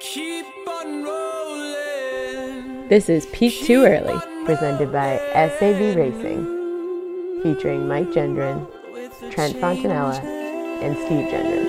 Keep on rolling. This is Peak Too Early, presented by SAV Racing, featuring Mike Gendron, Trent Fontanella, and Steve Gendron.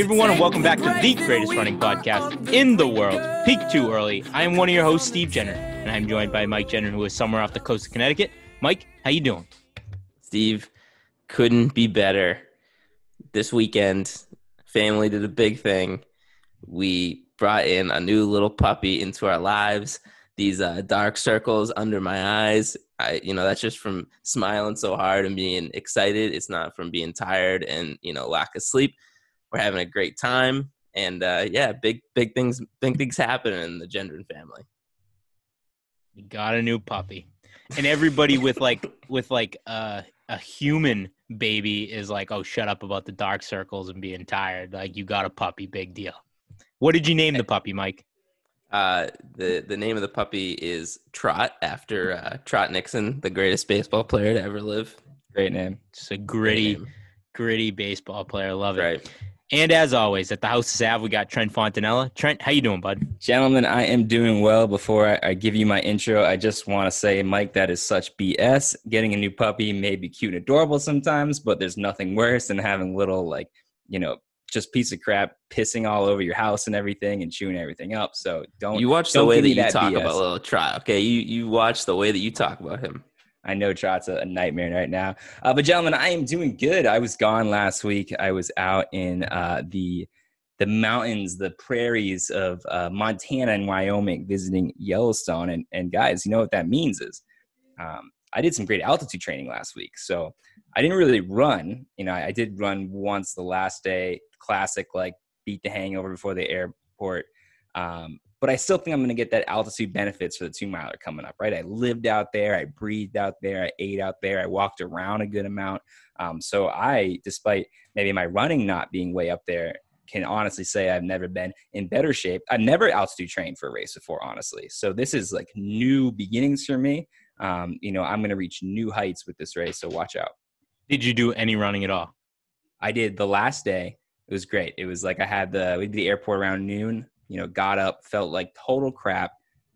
Hey everyone, and welcome back to the greatest running podcast in the world, Peak Too Early. I am one of your hosts, Steve Gendron, and I'm joined by Mike Gendron, who is somewhere off the coast of Connecticut. Mike, how you doing? Steve couldn't be better. This weekend, family did a big thing. We brought in a new little puppy into our lives. These uh, dark circles under my eyes. I, you know, that's just from smiling so hard and being excited. It's not from being tired and you know lack of sleep. We're having a great time, and uh, yeah, big big things big things happening in the Gendron family. You got a new puppy, and everybody with like with like uh, a human baby is like, oh, shut up about the dark circles and being tired. Like you got a puppy, big deal. What did you name the puppy, Mike? Uh, the the name of the puppy is Trot after uh, Trot Nixon, the greatest baseball player to ever live. Great name. Just a gritty, gritty baseball player. Love it. Right. And as always, at the House of Sav, we got Trent Fontanella. Trent, how you doing, bud? Gentlemen, I am doing well. Before I, I give you my intro, I just want to say, Mike, that is such BS. Getting a new puppy may be cute and adorable sometimes, but there's nothing worse than having little, like, you know, just piece of crap pissing all over your house and everything and chewing everything up. So don't You watch the don't way that you that talk BS. about little Trot. Okay, you you watch the way that you talk about him. I know Trot's a, nightmare right now. Uh, but gentlemen, I am doing good. I was gone last week. I was out in uh, the the mountains, the prairies of uh, Montana and Wyoming, visiting Yellowstone. And and guys, you know what that means is, um, I did some great altitude training last week. So I didn't really run. You know, I, I did run once the last day, classic like beat the hangover before the airport. Um, but I still think I'm going to get that altitude benefits for the two miler coming up, right? I lived out there, I breathed out there, I ate out there, I walked around a good amount. Um, so I, despite maybe my running not being way up there, can honestly say I've never been in better shape. I've never altitude trained for a race before, honestly. So this is like new beginnings for me. Um, you know, I'm going to reach new heights with this race. So watch out. Did you do any running at all? I did the last day. It was great. It was like I had the we did the airport around noon. You know, got up, felt like total crap.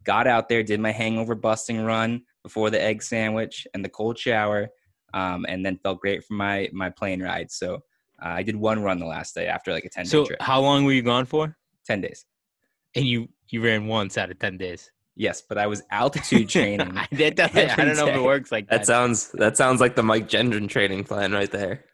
Got out there, did my hangover busting run before the egg sandwich and the cold shower, um, and then felt great for my my plane ride. So uh, I did one run the last day after like a ten day So trip. how long were you gone for? ten days. And you you ran once out of ten days. Yes, but I was altitude training. I, that doesn't- I don't know if it works like that. That sounds that sounds like the Mike Gendron training plan right there.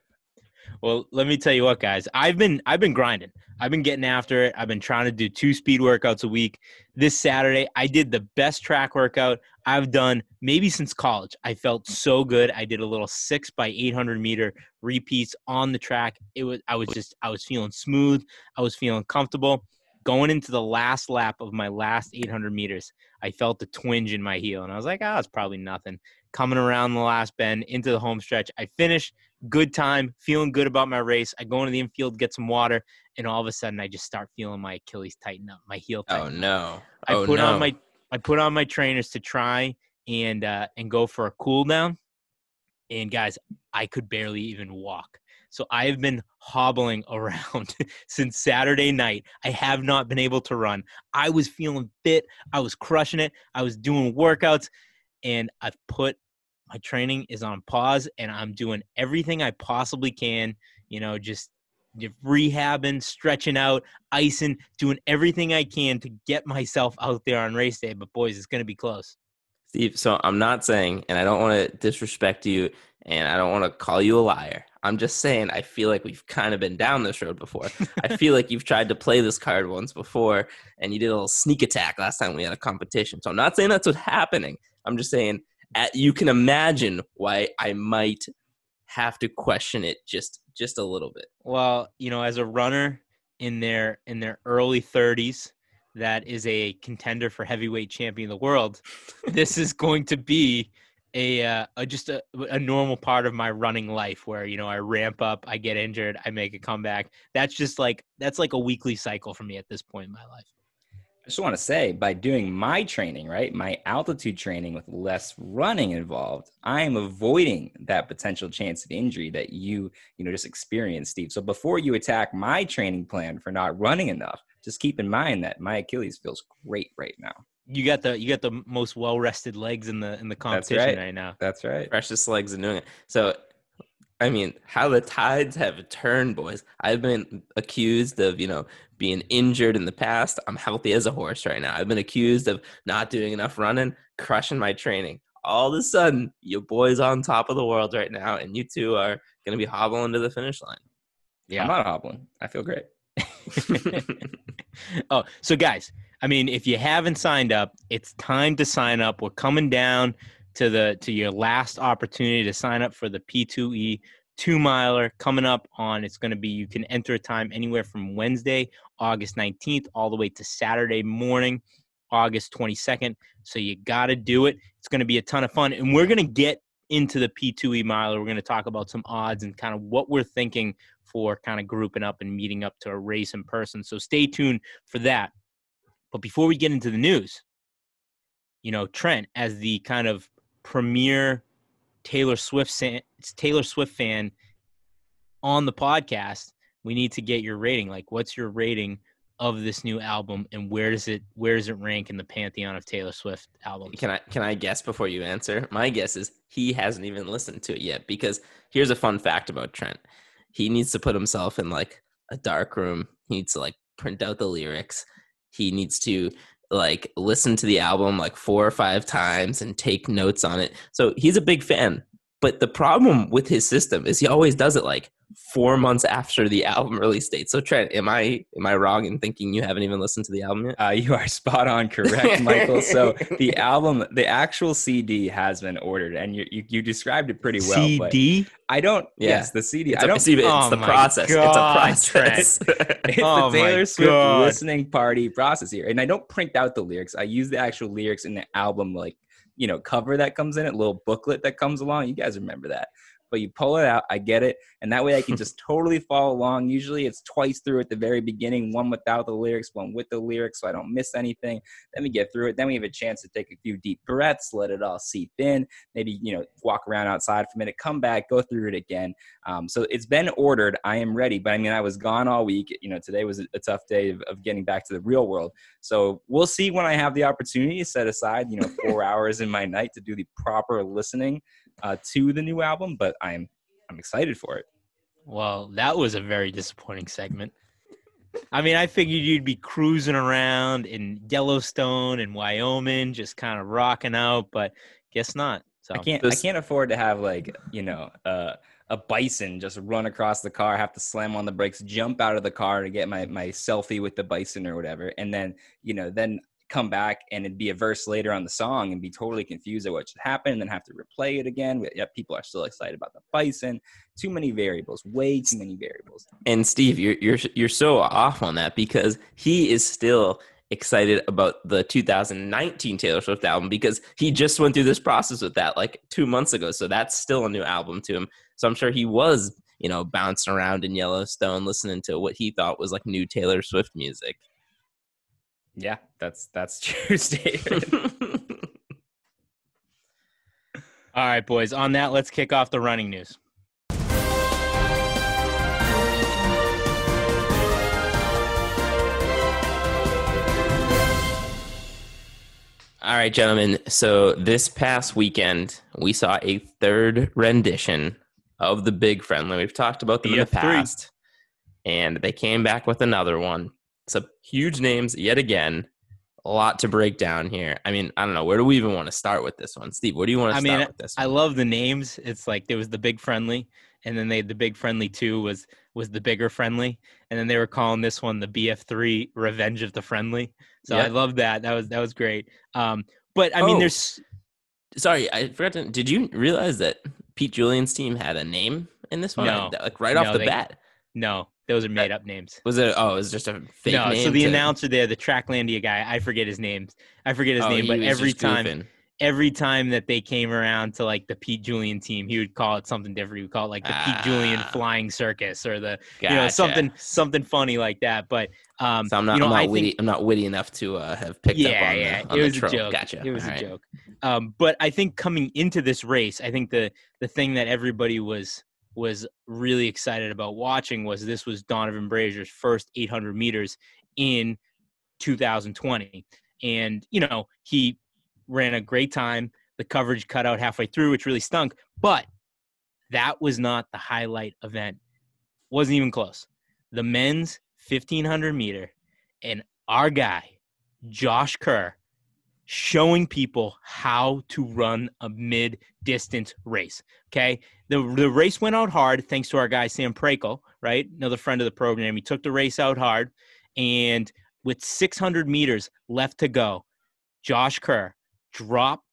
Well, let me tell you what, guys. I've been I've been grinding. I've been getting after it. I've been trying to do two speed workouts a week. This Saturday, I did the best track workout I've done maybe since college. I felt so good. I did a little six by eight hundred meter repeats on the track. It was I was just I was feeling smooth. I was feeling comfortable. Going into the last lap of my last 800 meters, I felt the twinge in my heel, and I was like, "Ah, it's probably nothing." Coming around the last bend into the home stretch, I finished good time, feeling good about my race. I go into the infield, get some water, and all of a sudden I just start feeling my Achilles tighten up, my heel Oh tighten up. no! I oh put no! on my I put on my trainers to try and uh, and go for a cool down. And guys, I could barely even walk. So I have been hobbling around since Saturday night. I have not been able to run. I was feeling fit. I was crushing it. I was doing workouts and I've put my training is on pause and I'm doing everything I possibly can, you know, just rehabbing, stretching out, icing, doing everything I can to get myself out there on race day. But boys, it's going to be close. Steve, so I'm not saying, and I don't want to disrespect you, and I don't want to call you a liar. I'm just saying I feel like we've kind of been down this road before. I feel like you've tried to play this card once before, and you did a little sneak attack last time we had a competition. So I'm not saying that's what's happening. I'm just saying at, you can imagine why I might have to question it just just a little bit. Well, you know, as a runner in their in their early 30s that is a contender for heavyweight champion of the world, this is going to be a, uh, a just a, a normal part of my running life where you know I ramp up, I get injured, I make a comeback. That's just like that's like a weekly cycle for me at this point in my life. I just want to say by doing my training, right, my altitude training with less running involved, I am avoiding that potential chance of injury that you, you know, just experienced, Steve. So before you attack my training plan for not running enough, just keep in mind that my Achilles feels great right now. You got the you got the most well rested legs in the in the competition right. right now. That's right. Precious legs and doing it. So, I mean, how the tides have turned, boys. I've been accused of, you know, being injured in the past. I'm healthy as a horse right now. I've been accused of not doing enough running, crushing my training. All of a sudden, your boy's on top of the world right now, and you two are going to be hobbling to the finish line. Yeah. I'm not hobbling. I feel great. oh, so guys, I mean, if you haven't signed up, it's time to sign up. We're coming down to the to your last opportunity to sign up for the P2E two miler coming up on it's going to be you can enter a time anywhere from Wednesday, August 19th all the way to Saturday morning, August 22nd. So you got to do it. It's going to be a ton of fun and we're going to get into the P2E miler. We're going to talk about some odds and kind of what we're thinking for kind of grouping up and meeting up to a race in person. So stay tuned for that. But before we get into the news, you know, Trent, as the kind of premier Taylor Swift Taylor Swift fan on the podcast, we need to get your rating. Like, what's your rating of this new album, and where does it where does it rank in the pantheon of Taylor Swift albums? Can I can I guess before you answer? My guess is he hasn't even listened to it yet because here's a fun fact about Trent. He needs to put himself in like a dark room. He needs to like print out the lyrics. He needs to like listen to the album like four or five times and take notes on it. So he's a big fan. But the problem with his system is he always does it like four months after the album release date. So Trent, am I am I wrong in thinking you haven't even listened to the album yet? Uh, you are spot on correct, Michael. so the album, the actual CD has been ordered, and you you, you described it pretty well. CD. I don't. Yeah. Yes, the CD. It's, I a, don't. see, it's Oh the process. God, it's a process. It's Oh the Taylor Swift God. listening party process here, and I don't print out the lyrics. I use the actual lyrics in the album, like you know, cover that comes in it, little booklet that comes along. You guys remember that? But you pull it out, I get it, and that way I can just totally follow along. Usually it's twice through at the very beginning, one without the lyrics, one with the lyrics, so I don't miss anything. Then we get through it. Then we have a chance to take a few deep breaths, let it all seep in. Maybe you know, walk around outside for a minute, come back, go through it again. Um, so it's been ordered. I am ready, but I mean, I was gone all week. You know, today was a, tough day of, of getting back to the real world. So we'll see when I have the opportunity to set aside, you know, four hours in my night to do the proper listening uh, to the new album. But I'm I'm excited for it. Well, that was a very disappointing segment. I mean, I figured you'd be cruising around in Yellowstone and Wyoming, just kind of rocking out, but guess not. So I can't This- I can't afford to have like you know uh, a bison just run across the car, have to slam on the brakes, jump out of the car to get my my selfie with the bison or whatever, and then you know then come back and it'd be a verse later on the song and be totally confused at what should happen and then have to replay it again. Yeah, people are still excited about the bison. Too many variables, way too many variables. And Steve, you're you're you're so off on that because he is still excited about the 2019 Taylor Swift album because he just went through this process with that like 2 months ago. So that's still a new album to him. So I'm sure he was, you know, bouncing around in Yellowstone listening to what he thought was like new Taylor Swift music. Yeah, that's that's true, David. All right, boys. On that, let's kick off the running news. All right, gentlemen. So this past weekend, we saw a third rendition of the Big Friendly. We've talked about them in the BF3. past, and they came back with another one. So huge names yet again. A lot to break down here. I mean, I don't know. Where do we even want to start with this one, Steve? what do you want to I start mean, with this? I love the names. It's like there was the big friendly, and then they had the big friendly two was was the bigger friendly, and then they were calling this one the BF3 Revenge of the Friendly. So I love that. That was that was great. Um, but I mean, Oh. there's Sorry, I forgot. To, did you realize that Pete Julian's team had a name in this one? No. like right No, off the they- bat. no, those are made up names. Was it? Oh, it was just a fake no, name. so the to- announcer there, the Tracklandia guy, I forget his name. I forget his Oh, name, but every time goofing. every time that they came around to like the Pete Julian team, he would call it something different. He would call it like the Pete Julian Ah. flying circus or the you know something something funny like that. But um, So I'm not, you know, I'm not I witty. I'm not witty enough to uh, have picked yeah, up on yeah, the, on it was trope. a joke. Gotcha. It was All a right. joke. Um, but I think coming into this race, I think the the thing that everybody was was really excited about watching was this was Donavan Brazier's first 800 meters in 2020, and you know he ran a great time. The coverage cut out halfway through, which really stunk. But that was not the highlight event. Wasn't even close. The men's 1500 meter, and our guy Josh Kerr showing people how to run a mid distance race. Okay. The, the race went out hard thanks to our guy Sam Prakel, right? Another friend of the program. He took the race out hard. And with 600 meters left to go, Josh Kerr dropped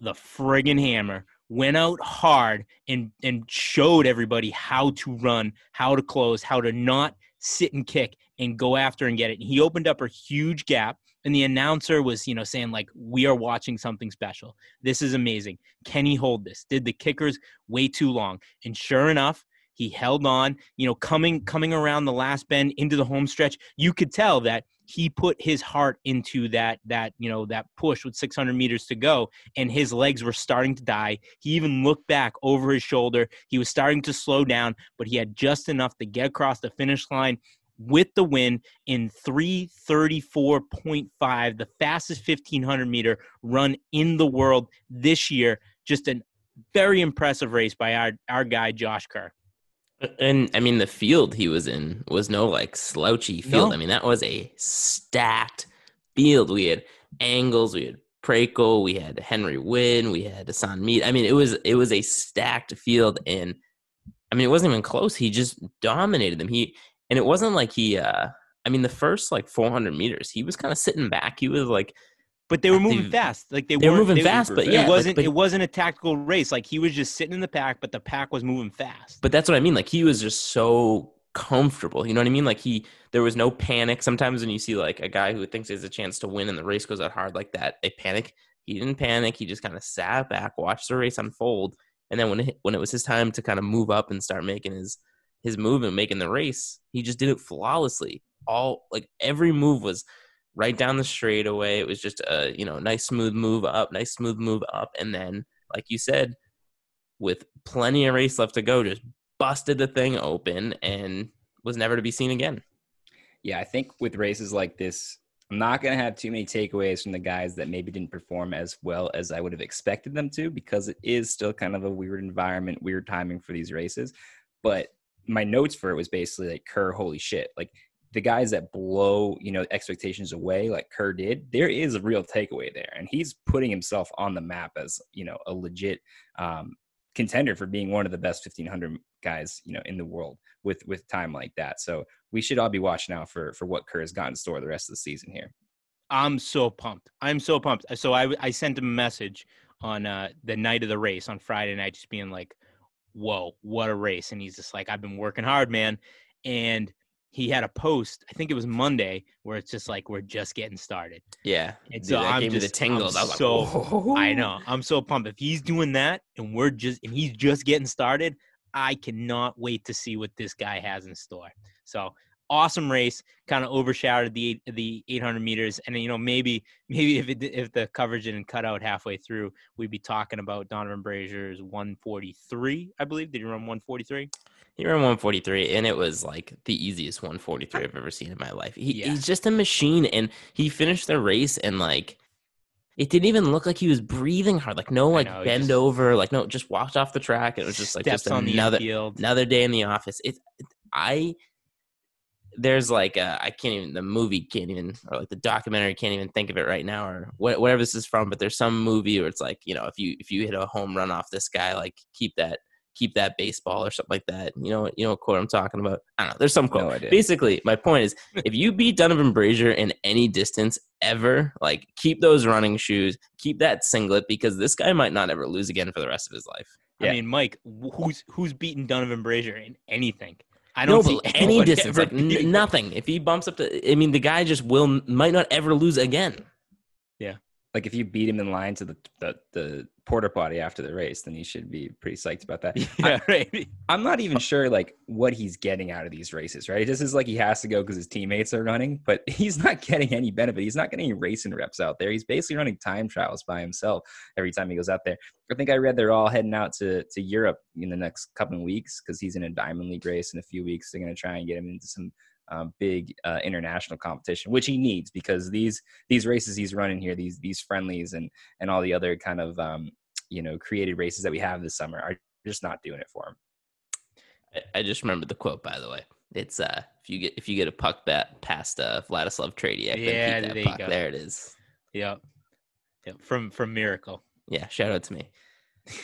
the friggin' hammer, went out hard, and, and showed everybody how to run, how to close, how to not sit and kick and go after and get it. And he opened up a huge gap and the announcer was you know saying like we are watching something special. This is amazing. Can he hold this? Did the kickers way too long? And sure enough he held on you know coming coming around the last bend into the home stretch you could tell that he put his heart into that that you know that push with 600 meters to go and his legs were starting to die. He even looked back over his shoulder. He was starting to slow down but he had just enough to get across the finish line with the win in 334.5, the fastest 1500 meter run in the world this year. Just a very impressive race by our, our guy, Josh Kerr. And I mean, the field he was in was no like slouchy field. No. I mean, that was a stacked field. We had Engels, we had Prakel, we had Henry Wynne, we had Hassan Mead. I mean, it was it was a stacked field, and I mean, it wasn't even close. He just dominated them. He and it wasn't like he. uh I mean, the first like 400 meters, he was kind of sitting back. He was like, But they were At the- moving fast. Like they, they were moving fast, but yeah, it wasn't. but- it wasn't a tactical race. Like he was just sitting in the pack, but the pack was moving fast. But that's what I mean. Like he was just so comfortable. You know what I mean? Like he there was no panic. Sometimes when you see like a guy who thinks he has a chance to win and the race goes out hard like that, they panic. He didn't panic. He just kind of sat back, watched the race unfold, and then when it, when it was his time to kind of move up and start making his his movement making the race, he just did it flawlessly. All like every move was right down the straightaway. It was just a you know nice smooth move up, nice smooth move up, and then like you said, with plenty of race left to go, just busted the thing open and was never to be seen again. Yeah, I think with races like this, I'm not going to have too many takeaways from the guys that maybe didn't perform as well as I would have expected them to because it is still kind of a weird environment, weird timing for these races. But my notes for it was basically like Kerr, holy shit. Like the guys that blow, you know, expectations away like Kerr did, there is a real takeaway there. And he's putting himself on the map as, you know, a legit um, contender for being one of the best 1500 guys, you know, in the world with with time like that. So we should all be watching out for for what Kerr has got in store the rest of the season here. I'm so pumped. I'm so pumped. So I I sent him a message on uh, the night of the race on Friday night, just being like, "Whoa, what a race!" And he's just like, "I've been working hard, man." And he had a post, I think it was Monday, where it's just like, "We're just getting started." Yeah. And Dude, so that I'm gave me just the tingles. I'm I was like, so "Whoa." I know. I'm so pumped. If he's doing that and we're just and he's just getting started, I cannot wait to see what this guy has in store. So awesome race, kind of overshadowed the the 800 meters, and you know maybe maybe if it if the coverage didn't cut out halfway through, we'd be talking about Donavan Brazier's 143, I believe. Did he run 143? He ran 143, and it was like the easiest 143 I've ever seen in my life. He, Yeah. He's just a machine, and he finished the race, and like, it didn't even look like he was breathing hard. Like, no, like, know, bend just- over. Like, no, just walked off the track. It was just like, just on the another, another day in the office. It I, there's like, uh, I can't even, the movie can't even, or like the documentary can't even think of it right now, or wh- whatever this is from, but there's some movie where it's like, you know, if you, if you hit a home run off this guy, like, keep that, keep that baseball or something like that. You know, you know what quote I'm talking about? I don't know. There's some quote. No idea. Basically, my point is, if you beat Donavan Brazier in any distance ever, like keep those running shoes, keep that singlet because this guy might not ever lose again for the rest of his life. Yeah. I mean, Mike, who's who's beaten Donavan Brazier in anything? I don't see any distance, ever like n- beating him. nothing. If he bumps up to, I mean, the guy just will might not ever lose again. Like if you beat him in line to the the, the porta potty after the race, then he should be pretty psyched about that. Yeah, right. I'm not even sure like what he's getting out of these races, right? Just is like he has to go because his teammates are running, but he's not getting any benefit. He's not getting any racing reps out there. He's basically running time trials by himself every time he goes out there. I think I read they're all heading out to to Europe in the next couple of weeks because he's in a Diamond League race in a few weeks. They're going to try and get him into some um, big uh, international competition, which he needs because these these races he's running here, these these friendlies and and all the other kind of um, you know created races that we have this summer are just not doing it for him. I, I just remembered the quote by the way. It's uh if you get if you get a puck bat past uh Vladislav Tretiak, Yeah, then that there you go. There it is. Yep. Yep. From from Miracle. Yeah, shout out to me.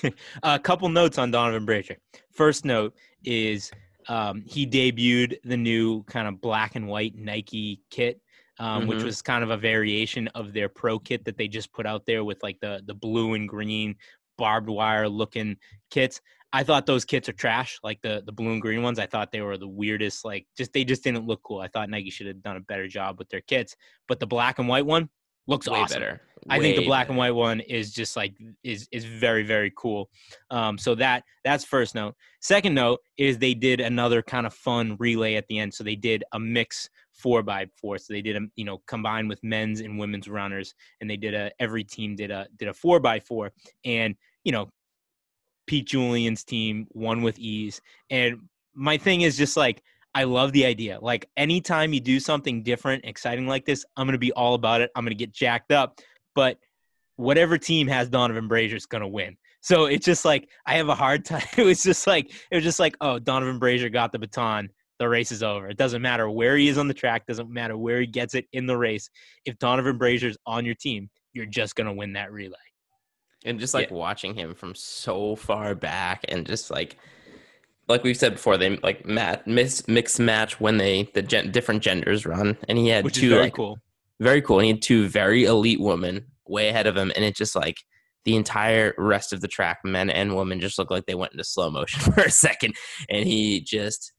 a couple notes on Donavan Brazier. First note is um, he debuted the new kind of black and white Nike kit, um, which Mhm. was kind of a variation of their pro kit that they just put out there with like the the blue and green barbed wire looking kits. I thought those kits are trash, like the the blue and green ones. I thought they were the weirdest. Like just they just didn't look cool. I thought Nike should have done a better job with their kits. But the black and white one looks Way awesome. better. I think the Way black and white one is just like is is very very cool. Um, so that that's first note. Second note is they did another kind of fun relay at the end. So they did a mix four by four. So they did a you know combined with men's and women's runners, and they did a every team did a did a four by four, and you know Pete Julian's team won with ease. And my thing is just like I love the idea. Like anytime you do something different, exciting like this, I'm gonna be all about it. I'm gonna get jacked up. But whatever team has Donavan Brazier is gonna win. So it's just like I have a hard time. It was just like it was just like, oh, Donavan Brazier got the baton. The race is over. It doesn't matter where he is on the track. Doesn't matter where he gets it in the race. If Donavan Brazier's on your team, you're just gonna win that relay. and just like watching him from so far back and just like like we've said before they like mat miss mix match when they the gen, different genders run. And he had Which two very like cool. very cool. And he had two very elite women way ahead of him. And it just like the entire rest of the track men and women just looked like they went into slow motion for a second. And he just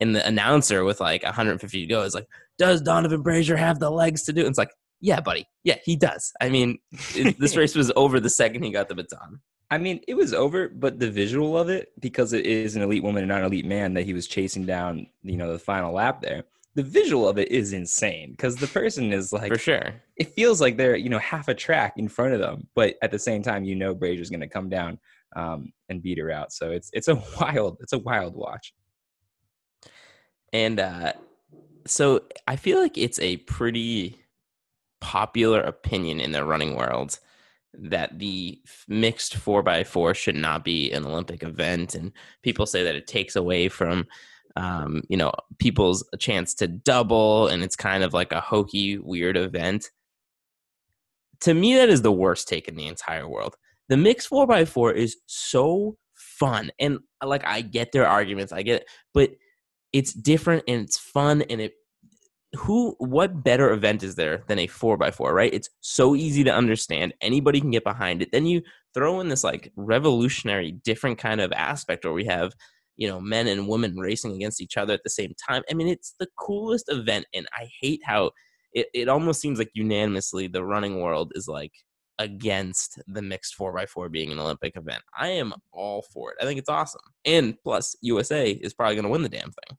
and the announcer with like 150 to go is like does donavan brazier have the legs to do it? it's like yeah buddy. Yeah he does. I mean this race was over the second he got the baton I mean, it was over, but the visual of it, because it is an elite woman and not an elite man that he was chasing down, you know, the final lap there. The visual of it is insane because the person is like, for sure it feels like they're, you know, half a track in front of them, but at the same time, you know, Brazier's going to come down um, and beat her out. So it's it's a wild, it's a wild watch. And uh, so I feel like it's a pretty popular opinion in the running world that the mixed 4x4 should not be an Olympic event. And people say that it takes away from, um, you know, people's chance to double. And it's kind of like a hokey, weird event. To me, that is the worst take in the entire world. The mixed 4x4 is so fun. And like, I get their arguments, I get, it, but it's different and it's fun and it who what better event is there than a 4x4 right? It's so easy to understand. Anybody can get behind it. Then you throw in this like revolutionary different kind of aspect where we have you know men and women racing against each other at the same time. I mean it's the coolest event and i hate how it, it almost seems like unanimously the running world is like against the mixed 4x4 being an olympic event. I am all for it. I think it's awesome. And plus usa is probably going to win the damn thing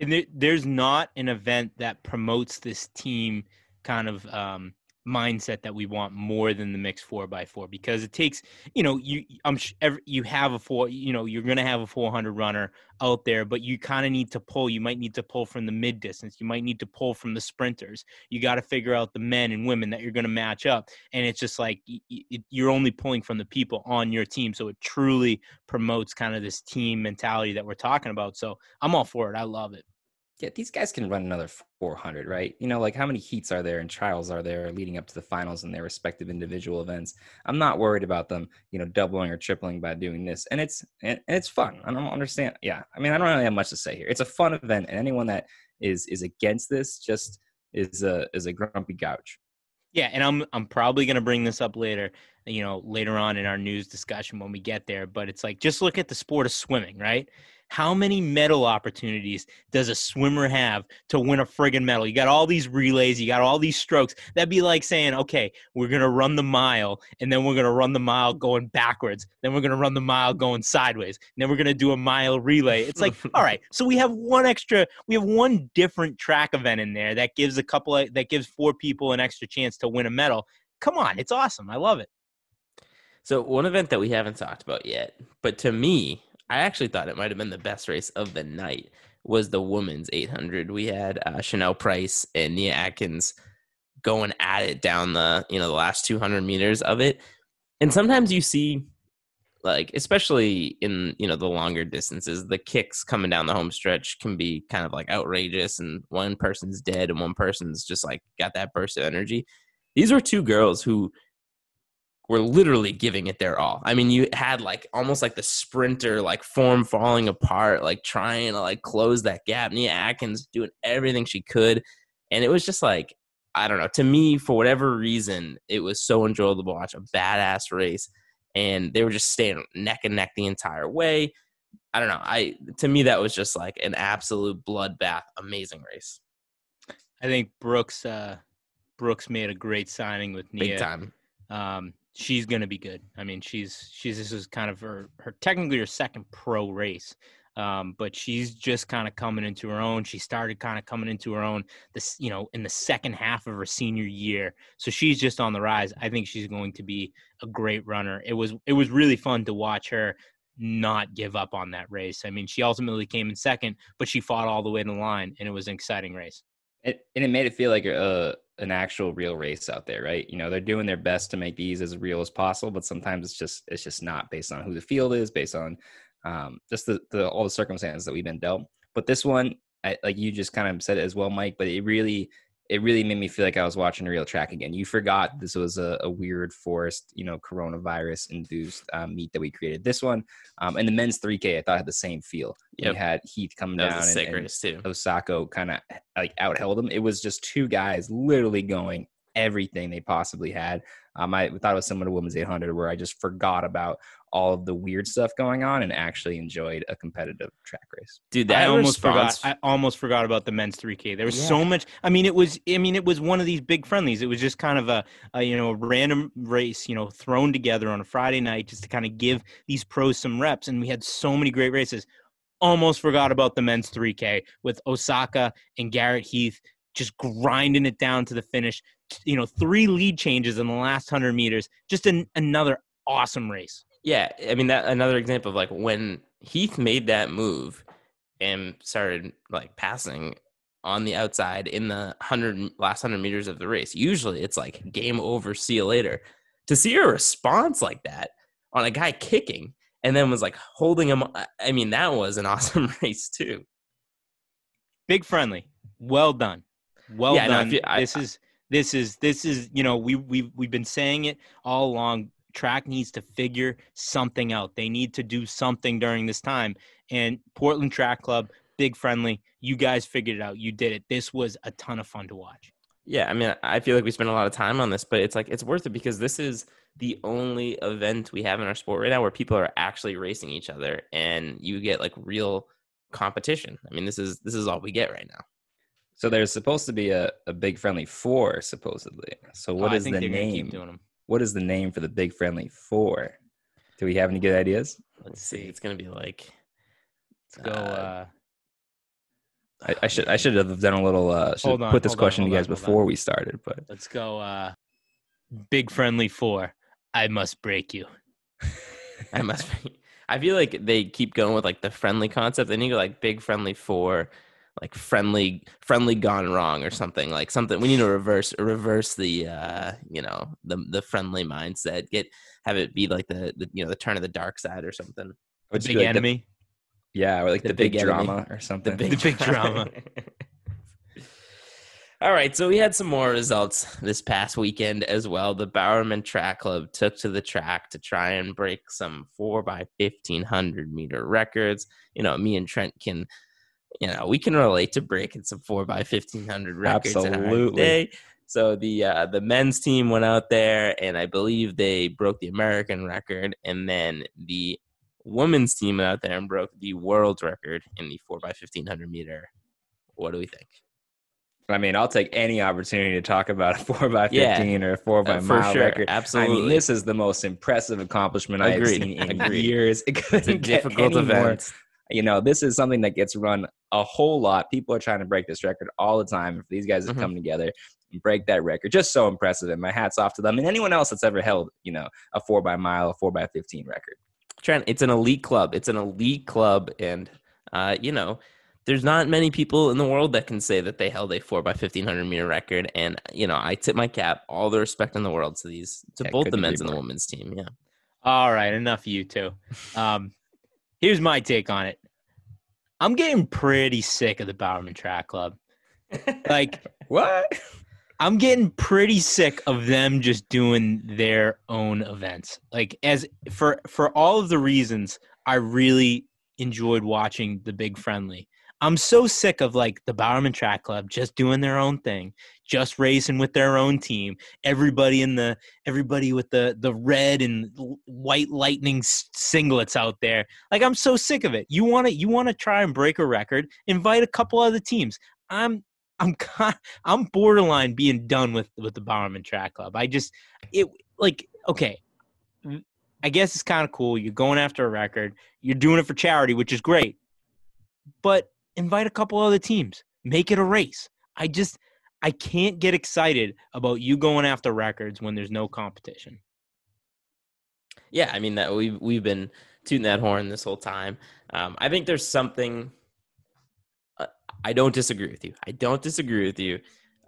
and there, there's not an event that promotes this team kind of um, mindset that we want more than the mixed four by four because it takes you know you I'm sh- every, you have a four you know you're gonna have a 400 runner out there but you kind of need to pull you might need to pull from the mid distance you might need to pull from the sprinters. You got to figure out the men and women that you're gonna match up and it's just like you're only pulling from the people on your team so it truly promotes kind of this team mentality that we're talking about so I'm all for it I love it Yeah, these guys can run another 400, right? You know, like how many heats are there and trials are there leading up to the finals in their respective individual events? I'm not worried about them, you know, doubling or tripling by doing this, and it's and, and it's fun. I don't understand. Yeah, I mean, I don't really have much to say here. It's a fun event, and anyone that is is against this just is a is a grumpy gouch. Yeah, and I'm I'm probably gonna bring this up later, you know, later on in our news discussion when we get there. But it's like just look at the sport of swimming, right? How many medal opportunities does a swimmer have to win a friggin' medal? You got all these relays, you got all these strokes. That'd be like saying, okay, we're gonna run the mile, and then we're gonna run the mile going backwards, then we're gonna run the mile going sideways, and then we're gonna do a mile relay. It's like, all right, so we have one extra, we have one different track event in there that gives a couple of, that gives four people an extra chance to win a medal. Come on, it's awesome. I love it. So one event that we haven't talked about yet, but to me, I actually thought it might have been the best race of the night was the women's 800. We had uh, Chanelle Price and Nia Akins going at it down the you know the last 200 meters of it, and sometimes you see like especially in you know the longer distances the kicks coming down the home stretch can be kind of like outrageous and one person's dead and one person's just like got that burst of energy these were two girls who were literally giving it their all. I mean, you had like almost like the sprinter like form falling apart, like trying to like close that gap. Nia Akins doing everything she could. And it was just like, I don't know. To me, for whatever reason, it was so enjoyable to watch a badass race. And they were just staying neck and neck the entire way. I don't know. I to me that was just like an absolute bloodbath, amazing race. I think Brooks uh Brooks made a great signing with Nia. Big time. Um, she's going to be good. I mean, she's she's this is kind of her her technically her second pro race. Um, but she's just kind of coming into her own. She started kind of coming into her own this, you know, in the second half of her senior year. So she's just on the rise. I think she's going to be a great runner. It was it was really fun to watch her not give up on that race. I mean, she ultimately came in second, but she fought all the way to the line, and it was an exciting race. It, and it made it feel like a an actual real race out there, right? You know, they're doing their best to make these as real as possible, but sometimes it's just it's just not based on who the field is, based on um, just the, the all the circumstances that we've been dealt. But this one, I, like you just kind of said it as well, Mike. But it really it really made me feel like I was watching a real track again. You forgot this was a, a weird forced, you know, coronavirus induced um, meet that we created. This one um, and the men's 3K, I thought had the same feel. Yep. You had Heath coming That down and, and too. Osako kind of like outheld him. It was just two guys literally going everything they possibly had. Um, I thought it was similar to women's 800 where I just forgot about all of the weird stuff going on and actually enjoyed a competitive track race. Dude, I that almost response, forgot. I almost forgot about the men's 3K. There was Yeah. so much. I mean, it was. I mean, it was one of these big friendlies. It was just kind of a, a you know a random race, you know, thrown together on a Friday night just to kind of give these pros some reps. And we had so many great races. Almost forgot about the men's 3K with Osako and Garrett Heath just grinding it down to the finish. You know, three lead changes in the last hundred meters. Just an, another awesome race. Yeah, I mean that another example of like when Heath made that move and started like passing on the outside in the hundred last hundred meters of the race. Usually it's like game over, see you later. To see a response like that on a guy kicking and then was like holding him. I- mean that was an awesome race too. big friendly well done well Yeah, no, done feel- I- this is this is this is you know we we we've been saying it all along track needs to figure something out they need to do something during this time and portland track club big friendly you guys figured it out you did it this was a ton of fun to watch Yeah, I mean, I feel like we spent a lot of time on this, but it's like it's worth it because this is the only event we have in our sport right now where people are actually racing each other, and you get like real competition. I mean, this is this is all we get right now. So there's supposed to be a, a big friendly four, supposedly. So what Oh, is i think the they're gonna name? Keep doing them What is the name for the big friendly four? Do we have any good ideas? Let's see, it's gonna be like let's go Uh, uh, I, I should I should have done a little uh should Hold on, put this hold on, question to you guys on, before on. we started, but let's go uh big friendly four i must break you I must. Be, I feel like they keep going with like the friendly concept. Then you go like big friendly four, like friendly friendly gone wrong or something like something. We need to reverse reverse the uh you know the the friendly mindset. Get have it be like the, the you know the turn of the dark side or something. Big like the- enemy yeah, or like The the, big, big drama or something. The big, The big drama. All right, so we had some more results this past weekend as well. The Bowerman Track Club took to the track to try and break some four by fifteen hundred meter records. You know, me and Trent can, you know, we can relate to breaking some four by fifteen hundred records in our Absolutely. day. So the uh, the men's team went out there, and I believe they broke the American record, and then the women's team went out there and broke the world record in the 4x1500 meter. What do we think? I mean, I'll take any opportunity to talk about a four by Yeah. fifteen or a four by Uh, mile sure. record. Absolutely. I mean, this is the most impressive accomplishment I've seen in Agreed. years. It It's a couldn't difficult any more event. You know, this is something that gets run a whole lot. People are trying to break this record all the time. And for these guys to Mhm. come together and break that record, just so impressive. And my hat's off to them and anyone else that's ever held, you know, a four by mile, a four by fifteen record. Trent, it's an elite club. It's an elite club, and uh, you know, there's not many people in the world that can say that they held a four by fifteen hundred meter record. And you know, I tip my cap, all the respect in the world to these, to Yeah, both the men's and the women's team. Yeah, All right, enough you two. Um, here's my take on it. I'm getting pretty sick of the Bowerman Track Club. Like, What? I'm getting pretty sick of them just doing their own events. Like, as for for all of the reasons I really enjoyed watching the Big Friendly. I'm so sick of like the Bowerman Track Club just doing their own thing, just racing with their own team. Everybody in the everybody with the the red and white lightning singlets out there. Like I'm so sick of it. You want to you want to try and break a record? Invite a couple other teams. I'm I'm I'm borderline being done with with the Bowerman Track Club. I just it like okay. I guess it's kind of cool. You're going after a record. You're doing it for charity, which is great. But invite a couple other teams. Make it a race. I just I can't get excited about you going after records when there's no competition. yeah. I mean that we've we've been tooting that horn this whole time. Um, I think there's something. Uh, I don't disagree with you. I don't disagree with you.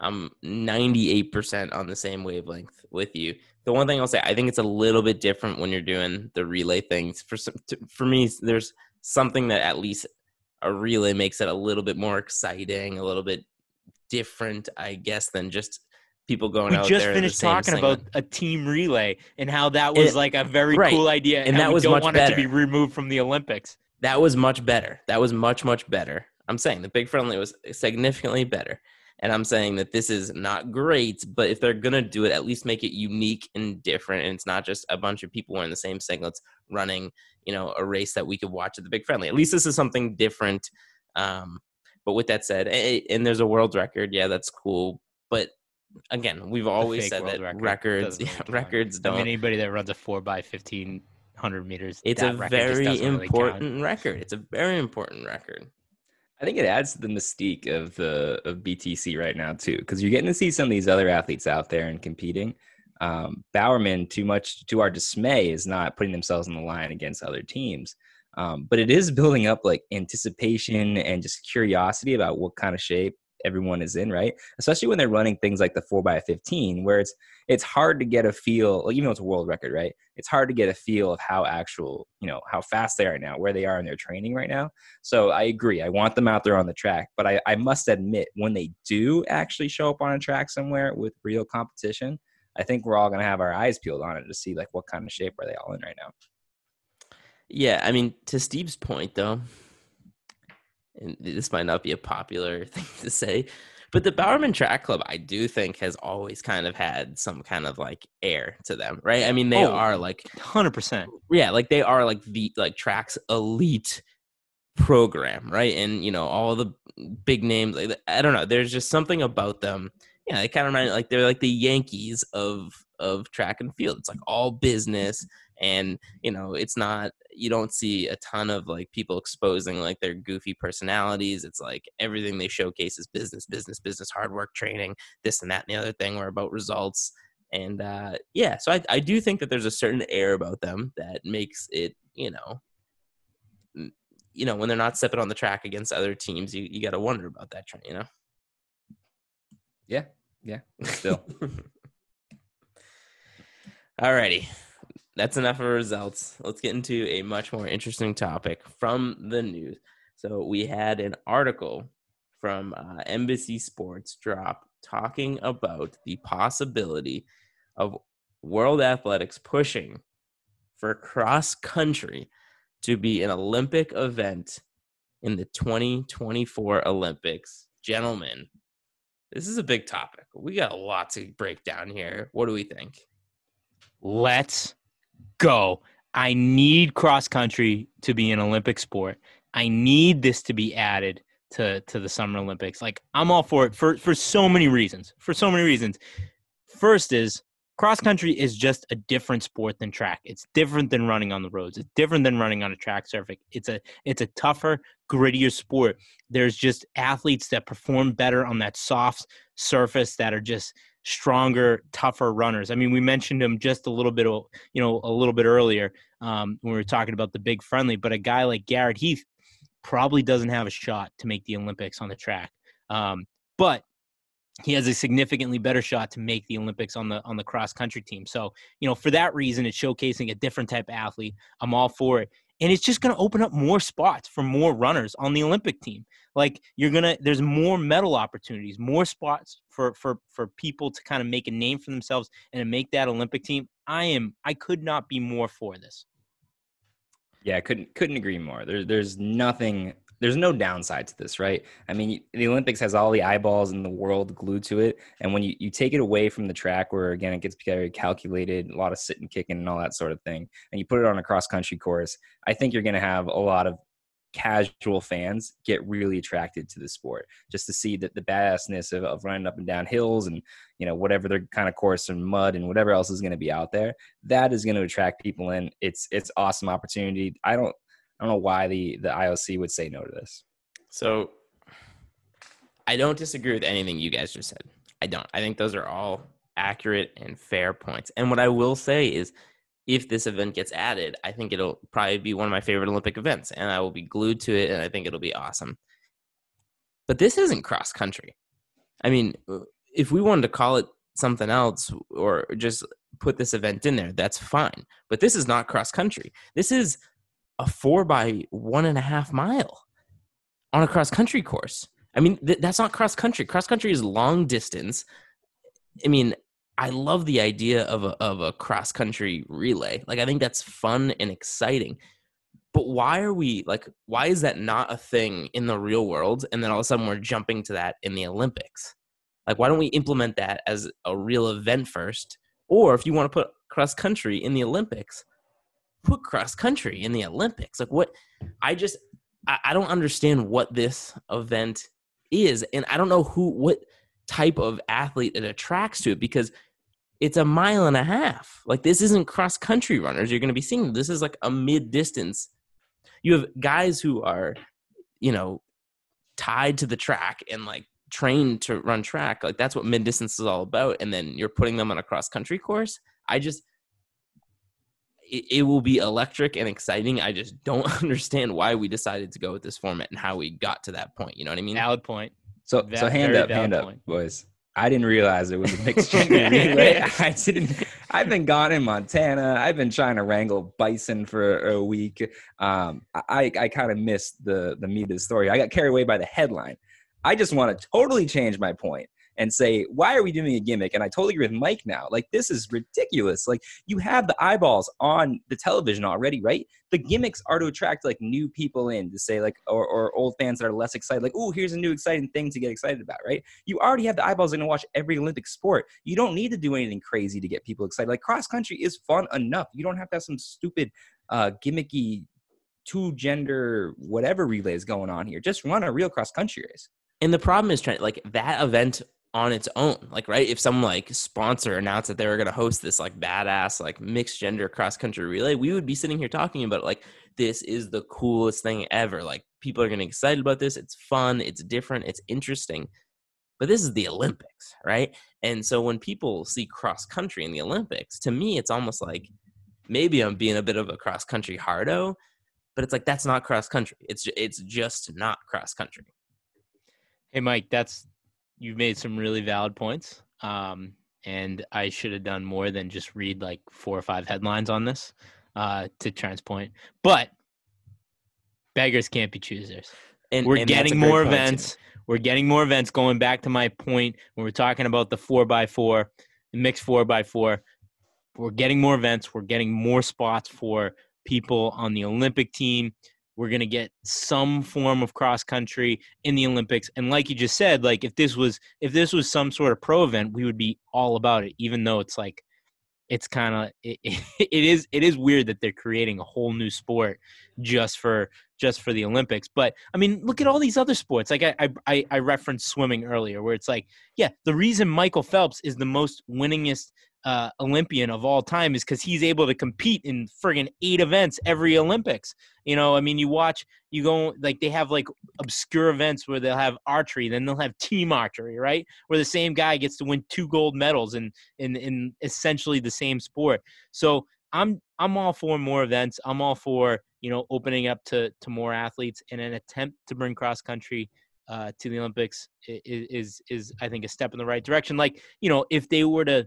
I'm 98% on the same wavelength with you. The one thing I'll say, I think it's a little bit different when you're doing the relay things. For some, for me, there's something that at least a relay makes it a little bit more exciting, a little bit different, I guess, than just people going We out just there in the finished talking about a team relay and how that was It- like a very right. cool idea, And that we was don't much want it to be removed from the Olympics. that was much better. That was much much better. I'm saying the big friendly was significantly better. And I'm saying that this is not great, but if they're gonna do it, at least make it unique and different. And it's not just a bunch of people wearing the same singlets running, you know, a race that we could watch at the big friendly. At least this is something different. Um, but with that said, and there's a world record, yeah, that's cool. But again, we've always said that record records, yeah, really records I don't. mean, anybody that runs a four by fifteen hundred meters, it's a very doesn't really important record. It's a very important record. I think it adds to the mystique of the of BTC right now too, because you're getting to see some of these other athletes out there and competing. Um, Bowerman, too much to our dismay, is not putting themselves on the line against other teams. Um, but it is building up like anticipation and just curiosity about what kind of shape everyone is in, right? Especially when they're running things like the four by fifteen, where it's it's hard to get a feel, like, even though it's a world record, right? It's hard to get a feel of how actual, you know, how fast they are now, where they are in their training right now. So I agree. I want them out there on the track, but I, I must admit, when they do actually show up on a track somewhere with real competition, I think we're all going to have our eyes peeled on it to see like what kind of shape are they all in right now. Yeah, I mean, to Steve's point, though, and this might not be a popular thing to say, but the Bowerman Track Club, I do think, has always kind of had some kind of like air to them, right? I mean, they Oh. are like, Hundred percent. yeah, like they are like the like tracks elite program, right? And you know, all the big names, like I don't know, there's just something about them. Yeah, they kind of remind like they're like the Yankees of of track and field. It's like all business and you know it's not you don't see a ton of like people exposing like their goofy personalities. It's like everything they showcase is business business business hard work training this and that and the other thing. Were about results. And uh yeah so I, I do think that there's a certain air about them that makes it you know you know when they're not stepping on the track against other teams you, you got to wonder about that you know? Yeah, yeah. Still, Alrighty. That's enough of results. Let's get into a much more interesting topic from the news. So we had an article from uh, NBC Sports drop talking about the possibility of World Athletics pushing for cross country to be an Olympic event in the 2024 Olympics. Gentlemen, this is a big topic. We got a lot to break down here. What do we think? Let's go. I need cross country to be an Olympic sport. I need this to be added to to the Summer Olympics. Like I'm all for it for for so many reasons. For so many reasons. First is cross country is just a different sport than track. It's different than running on the roads. It's different than running on a track surface. It's a it's a tougher, grittier sport. There's just athletes that perform better on that soft surface that are just stronger, tougher runners. I mean, we mentioned him just a little bit, you know, a little bit earlier um, when we were talking about the big friendly. But a guy like Garrett Heath probably doesn't have a shot to make the Olympics on the track. Um, but he has a significantly better shot to make the Olympics on the on the cross country team. So, you know, for that reason, it's showcasing a different type of athlete. I'm all for it. And it's just going to open up more spots for more runners on the Olympic team. Like you're going to there's more medal opportunities, more spots for for for people to kind of make a name for themselves and to make that Olympic team. I am I could not be more for this. Yeah, I couldn't couldn't agree more. There's there's nothing there's no downside to this, right? I mean, the Olympics has all the eyeballs in the world glued to it, and when you, you take it away from the track, where again it gets very calculated, a lot of sitting, kicking, and all that sort of thing, and you put it on a cross country course, I think you're going to have a lot of casual fans get really attracted to the sport just to see that the badassness of, of running up and down hills and you know whatever their kind of course and mud and whatever else is going to be out there that is going to attract people in it's it's awesome opportunity i don't i don't know why the the ioc would say no to this so i don't disagree with anything you guys just said i don't i think those are all accurate and fair points and what i will say is if this event gets added, I think it'll probably be one of my favorite Olympic events, and I will be glued to it, and I think it'll be awesome. But this isn't cross country. I mean, if we wanted to call it something else or just put this event in there, that's fine. But this is not cross country. This is a four by one and a half mile on a cross country course. I mean, th- that's not cross country. Cross country is long distance. I mean, I love the idea of a of a cross country relay. Like I think that's fun and exciting. But why are we like why is that not a thing in the real world and then all of a sudden we're jumping to that in the Olympics? Like why don't we implement that as a real event first? Or if you want to put cross country in the Olympics, put cross country in the Olympics. Like what I just I, I don't understand what this event is and I don't know who what type of athlete it attracts to it because it's a mile and a half. Like this isn't cross country runners you're going to be seeing. This is like a mid distance. You have guys who are, you know, tied to the track and like trained to run track. Like that's what mid distance is all about. And then you're putting them on a cross country course. I just, it, it will be electric and exciting. I just don't understand why we decided to go with this format and how we got to that point. You know what I mean? Valid point. So, so hand up, hand up, point. boys. I didn't realize it was a mixed gender relay. I didn't. I've been gone in Montana. I've been trying to wrangle bison for a week. Um, I I kind of missed the the meat of the story. I got carried away by the headline. I just want to totally change my point and say, why are we doing a gimmick? And I totally agree with Mike now. Like, this is ridiculous. Like, you have the eyeballs on the television already, right? The gimmicks are to attract like new people in to say, like, or, or old fans that are less excited, like, oh, here's a new exciting thing to get excited about, right? You already have the eyeballs in to watch every Olympic sport. You don't need to do anything crazy to get people excited. Like, cross country is fun enough. You don't have to have some stupid, uh, gimmicky two gender whatever relays going on here. Just run a real cross country race. And the problem is trying like that event on its own. Like, right? If some like sponsor announced that they were going to host this like badass like mixed gender cross country relay, we would be sitting here talking about like this is the coolest thing ever. Like people are getting excited about this. It's fun. It's different. It's interesting. But this is the Olympics, right? And so when people see cross country in the Olympics, to me, it's almost like maybe I'm being a bit of a cross country hardo, but it's like that's not cross country. It's it's just not cross country. Hey, Mike, that's you've made some really valid points. Um, and I should have done more than just read like four or five headlines on this uh, to Trent's point. But beggars can't be choosers. And we're and getting more events. We're getting more events. Going back to my point when we're talking about the four by four, the mixed four by four, we're getting more events. We're getting more spots for people on the Olympic team. We're going to get some form of cross country in the Olympics. And like you just said, like if this was if this was some sort of pro event, we would be all about it, even though it's like it's kind of it, it is it is weird that they're creating a whole new sport just for just for the Olympics. But I mean, look at all these other sports. Like I I, I referenced swimming earlier, where it's like, yeah, the reason Michael Phelps is the most winningest uh, Olympian of all time is because he's able to compete in friggin' eight events every Olympics. You know, I mean, you watch, you go like they have like obscure events where they'll have archery, then they'll have team archery, right? Where the same guy gets to win two gold medals in in in essentially the same sport. So I'm I'm all for more events. I'm all for you know opening up to to more athletes in an attempt to bring cross country uh, to the Olympics is, is is I think a step in the right direction. Like you know if they were to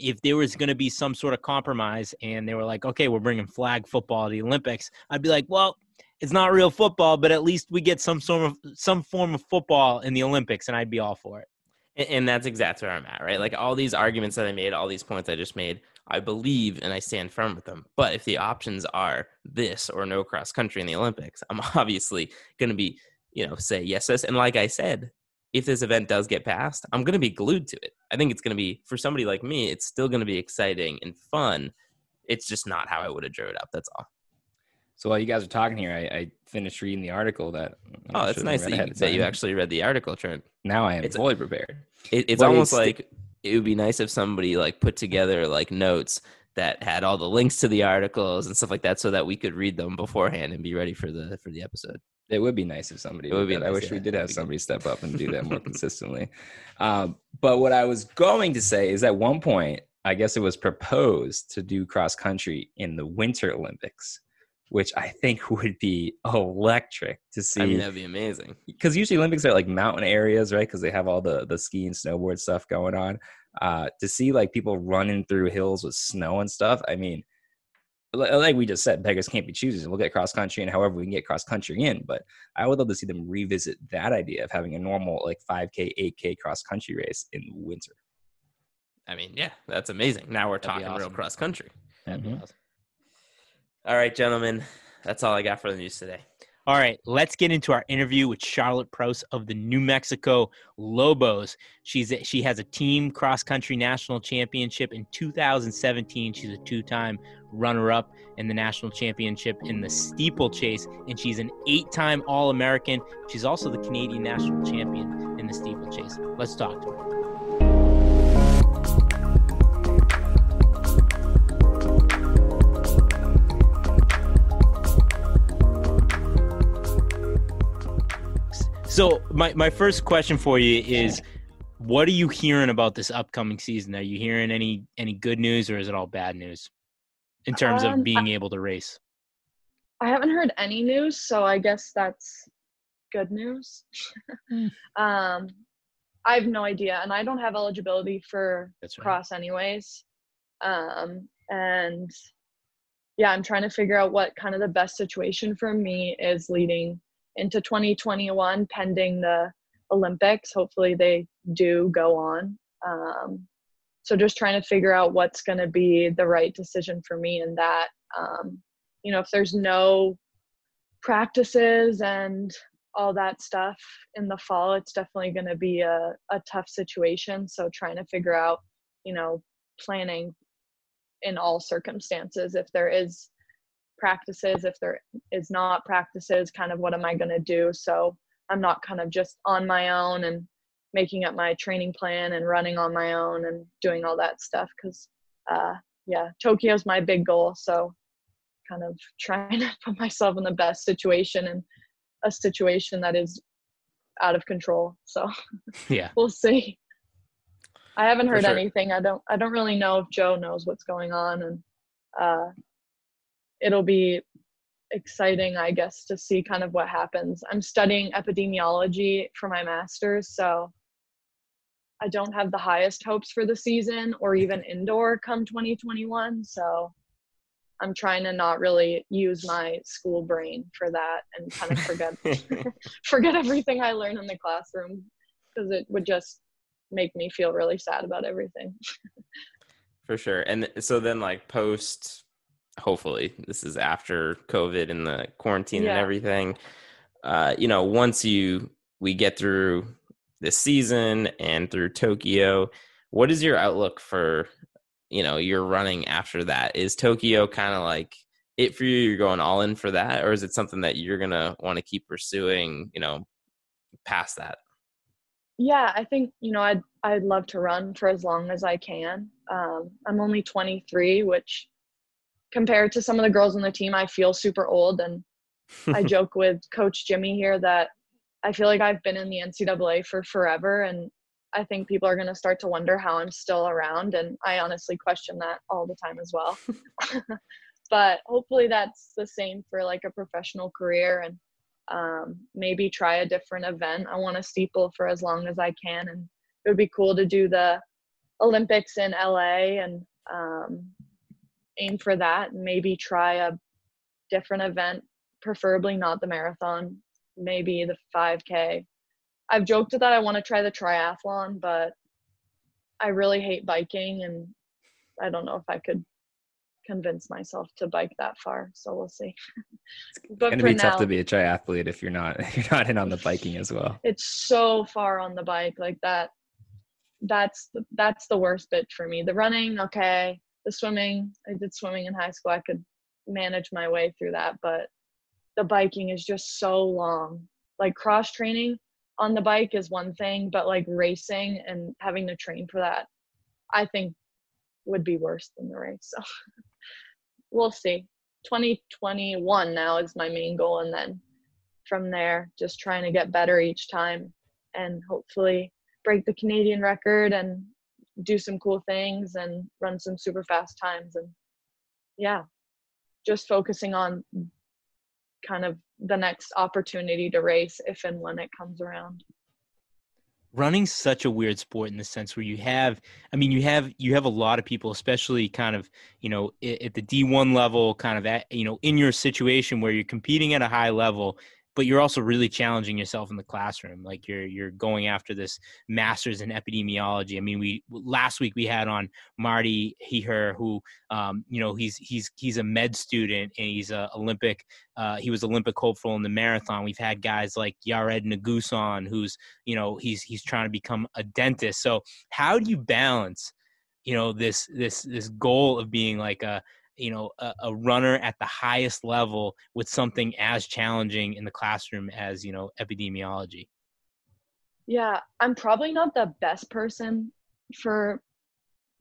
if there was going to be some sort of compromise and they were like, okay, we're bringing flag football to the Olympics, I'd be like, well, it's not real football, but at least we get some sort of some form of football in the Olympics, and I'd be all for it. And, and that's exactly where I'm at, right? Like all these arguments that I made, all these points I just made, I believe and I stand firm with them. But if the options are this or no cross country in the Olympics, I'm obviously going to be, you know, say yes, this. And like I said, if this event does get passed, I'm going to be glued to it. I think it's going to be, for somebody like me, it's still going to be exciting and fun. It's just not how I would have drove it up. That's all. So while you guys are talking here, I, I finished reading the article that. Oh, I oh, it's nice that you, that you, actually read the article, Trent. Now I am it's, fully prepared. It, it's almost like it would be nice if somebody like put together like notes that had all the links to the articles and stuff like that, so that we could read them beforehand and be ready for the for the episode. It would be nice if somebody. It would be. Nice, I wish yeah, we did have somebody good. step up and do that more consistently. Um, but what I was going to say is, at one point, I guess it was proposed to do cross country in the Winter Olympics, which I think would be electric to see. I mean, that'd be amazing. Because usually Olympics are like mountain areas, right? Because they have all the the ski and snowboard stuff going on. Uh, to see like people running through hills with snow and stuff. I mean, like we just said, beggars can't be choosers. We'll get cross country and however we can get cross country in. But I would love to see them revisit that idea of having a normal like 5K, 8K cross country race in winter. I mean, yeah, that's amazing. Now we're That'd talking awesome. real cross country. Mm-hmm. Awesome. All right, gentlemen, that's all I got for the news today. All right, let's get into our interview with Charlotte Prouse of the New Mexico Lobos. She's a, she has a team cross country national championship in 2017. She's a two-time runner-up in the national championship in the steeplechase, and she's an eight-time All-American. She's also the Canadian national champion in the steeplechase. Let's talk to her. So my, my first question for you is what are you hearing about this upcoming season? Are you hearing any any good news or is it all bad news in terms um, of being I, able to race? I haven't heard any news, so I guess that's good news. Hmm. um I have no idea and I don't have eligibility for right. cross anyways. Um and yeah, I'm trying to figure out what kind of the best situation for me is leading into 2021 pending the Olympics. Hopefully, they do go on. Um, so, just trying to figure out what's going to be the right decision for me in that. Um, you know, if there's no practices and all that stuff in the fall, it's definitely going to be a, a tough situation. So, trying to figure out, you know, planning in all circumstances if there is practices if there is not practices kind of what am i going to do so i'm not kind of just on my own and making up my training plan and running on my own and doing all that stuff because uh, yeah tokyo's my big goal. So kind of trying to put myself in the best situation and a situation that is out of control. So yeah. we'll see. I haven't heard sure. anything. I don't i don't really know if joe knows what's going on and uh it'll be exciting, I guess, to see kind of what happens. I'm studying epidemiology for my master's, so I don't have the highest hopes for the season or even indoor come 2021. So I'm trying to not really use my school brain for that and kind of forget forget everything I learned in the classroom because it would just make me feel really sad about everything. for sure. And so then like post hopefully this is after covid and the quarantine yeah. and everything uh you know once you we get through this season and through tokyo what is your outlook for you know you're running after that. Is Tokyo kind of like it for you? You're going all in for that, or is it something that you're gonna want to keep pursuing? You know, past that. Yeah, I think you know I'd I'd love to run for as long as I can. Um, I'm only 23, which compared to some of the girls on the team, I feel super old. And I joke with Coach Jimmy here that I feel like I've been in the NCAA for forever, and I think people are going to start to wonder how I'm still around. And I honestly question that all the time as well. but hopefully, that's the same for like a professional career and um, maybe try a different event. I want to steeple for as long as I can, and it would be cool to do the Olympics in LA and um, aim for that. And maybe try a different event, preferably not the marathon, maybe the 5K. I've joked that I want to try the triathlon, but I really hate biking, and I don't know if I could convince myself to bike that far. So we'll see. it's gonna be now, tough to be a triathlete if you're not if you're not in on the biking as well. It's so far on the bike, like that. That's the, that's the worst bit for me. The running, okay. The swimming, I did swimming in high school. I could manage my way through that, but the biking is just so long. Like cross training on the bike is one thing, but like racing and having to train for that, I think would be worse than the race. So we'll see. 2021 now is my main goal, and then from there, just trying to get better each time and hopefully break the Canadian record and do some cool things and run some super fast times. And yeah, just focusing on kind of the next opportunity to race if and when it comes around. Running's such a weird sport in the sense where you have i mean you have you have a lot of people especially kind of you know at the d1 level kind of at you know in your situation where you're competing at a high level but you're also really challenging yourself in the classroom like you're you're going after this masters in epidemiology. I mean we last week we had on marty Hehir who um, you know he's he's he's a med student and he's a olympic uh, he was olympic hopeful in the marathon. We've had guys like yared nuguse who's you know he's he's trying to become a dentist. So how do you balance you know this this this goal of being like a you know a, a, runner at the highest level with something as challenging in the classroom as you know epidemiology? Yeah i'm probably not the best person for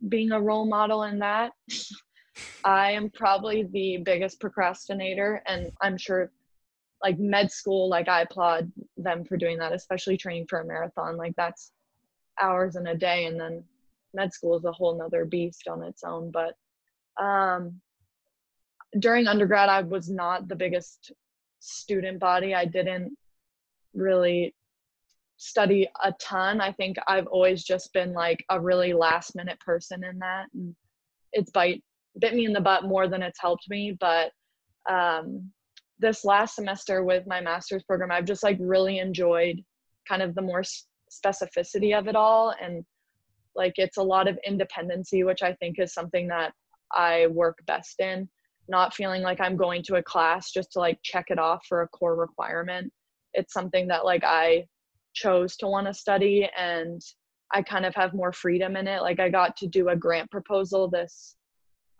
being a role model in that. I am probably the biggest procrastinator and i'm sure like med school like i applaud them for doing that especially training for a marathon. Like that's hours in a day and then med school is a whole nother beast on its own but um during undergrad i was not the biggest student body. I didn't really study a ton. I think i've always just been like a really last minute person in that and it's bite bit me in the butt more than it's helped me but um, this last semester with my master's program i've just like really enjoyed kind of the more specificity of it all and like it's a lot of independency which i think is something that i work best in not feeling like I'm going to a class just to like check it off for a core requirement. It's something that like I chose to want to study and I kind of have more freedom in it. Like I got to do a grant proposal this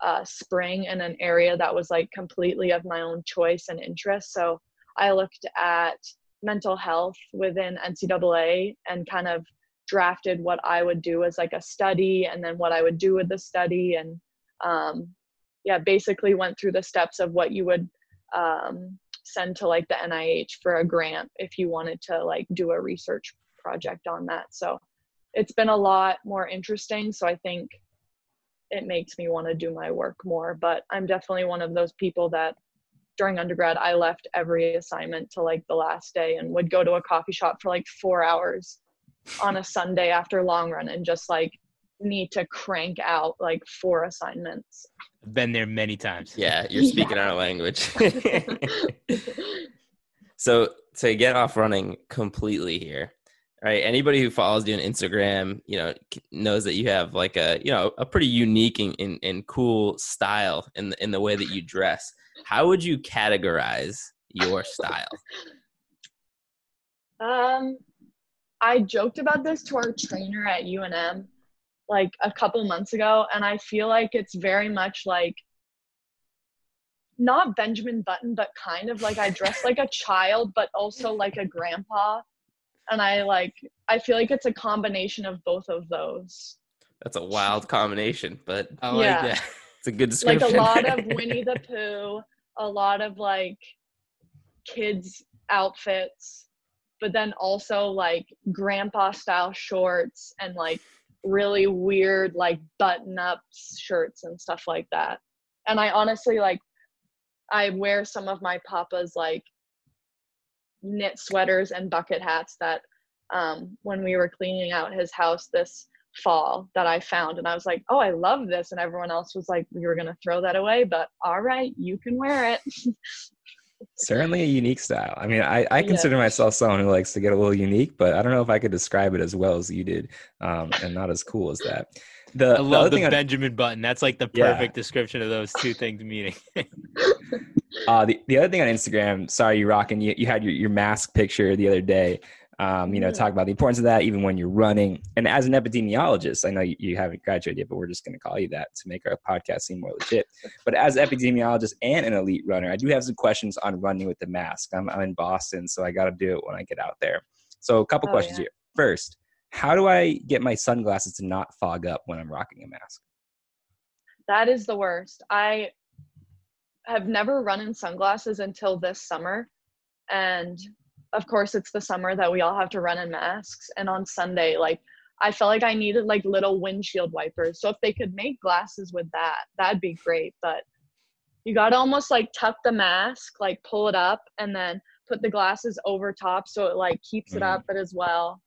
uh, spring in an area that was like completely of my own choice and interest. So I looked at mental health within NCAA and kind of drafted what I would do as like a study and then what I would do with the study and um, yeah, basically went through the steps of what you would um, send to like the NIH for a grant if you wanted to like do a research project on that. So it's been a lot more interesting. So I think it makes me want to do my work more. But I'm definitely one of those people that during undergrad I left every assignment to like the last day and would go to a coffee shop for like four hours on a Sunday after long run and just like need to crank out like four assignments. been there many times. Yeah, you're speaking yeah. our language. so to get off running completely here, right? Anybody who follows you on Instagram, you know, knows that you have like a you know a pretty unique and, and, and cool style in the, in the way that you dress. How would you categorize your style? Um, I joked about this to our trainer at UNM like a couple months ago and I feel like it's very much like not Benjamin Button, but kind of like I dress like a child, but also like a grandpa. And I like, I feel like it's a combination of both of those. That's a wild combination, but I like Yeah. that. it's a good description. Like a lot of Winnie the Pooh, a lot of like kids' outfits, but then also like grandpa style shorts and like really weird like button up shirts and stuff like that. And I honestly like I wear some of my papa's like knit sweaters and bucket hats that um when we were cleaning out his house this fall that I found and I was like, "Oh, I love this." And everyone else was like, "We were going to throw that away, but all right, you can wear it." Certainly a unique style. I mean, I, I Yeah. consider myself someone who likes to get a little unique, but I don't know if I could describe it as well as you did, um, and not as cool as that. The, I love other the thing I- Benjamin Button. That's like the Yeah. perfect description of those two things meeting. Uh, the, the other thing on Instagram, sorry, you rocking, you, you had your, your mask picture the other day. Um, you know, Mhm. talk about the importance of that even when you're running. And as an epidemiologist, I know you, you haven't graduated yet, but we're just going to call you that to make our podcast seem more legit. But as an epidemiologist and an elite runner, I do have some questions on running with the mask. I'm, I'm in Boston, so I got to do it when I get out there. So a couple Oh, questions yeah. here. First, how do I get my sunglasses to not fog up when I'm rocking a mask? that is the worst. I have never run in sunglasses until this summer. And of course, it's the summer that we all have to run in masks. And on Sunday, like, I felt like I needed like little windshield wipers. So if they could make glasses with that, that'd be great. But you got to almost like tuck the mask, like pull it up, and then put the glasses over top so it like keeps it up, mm-hmm. but as well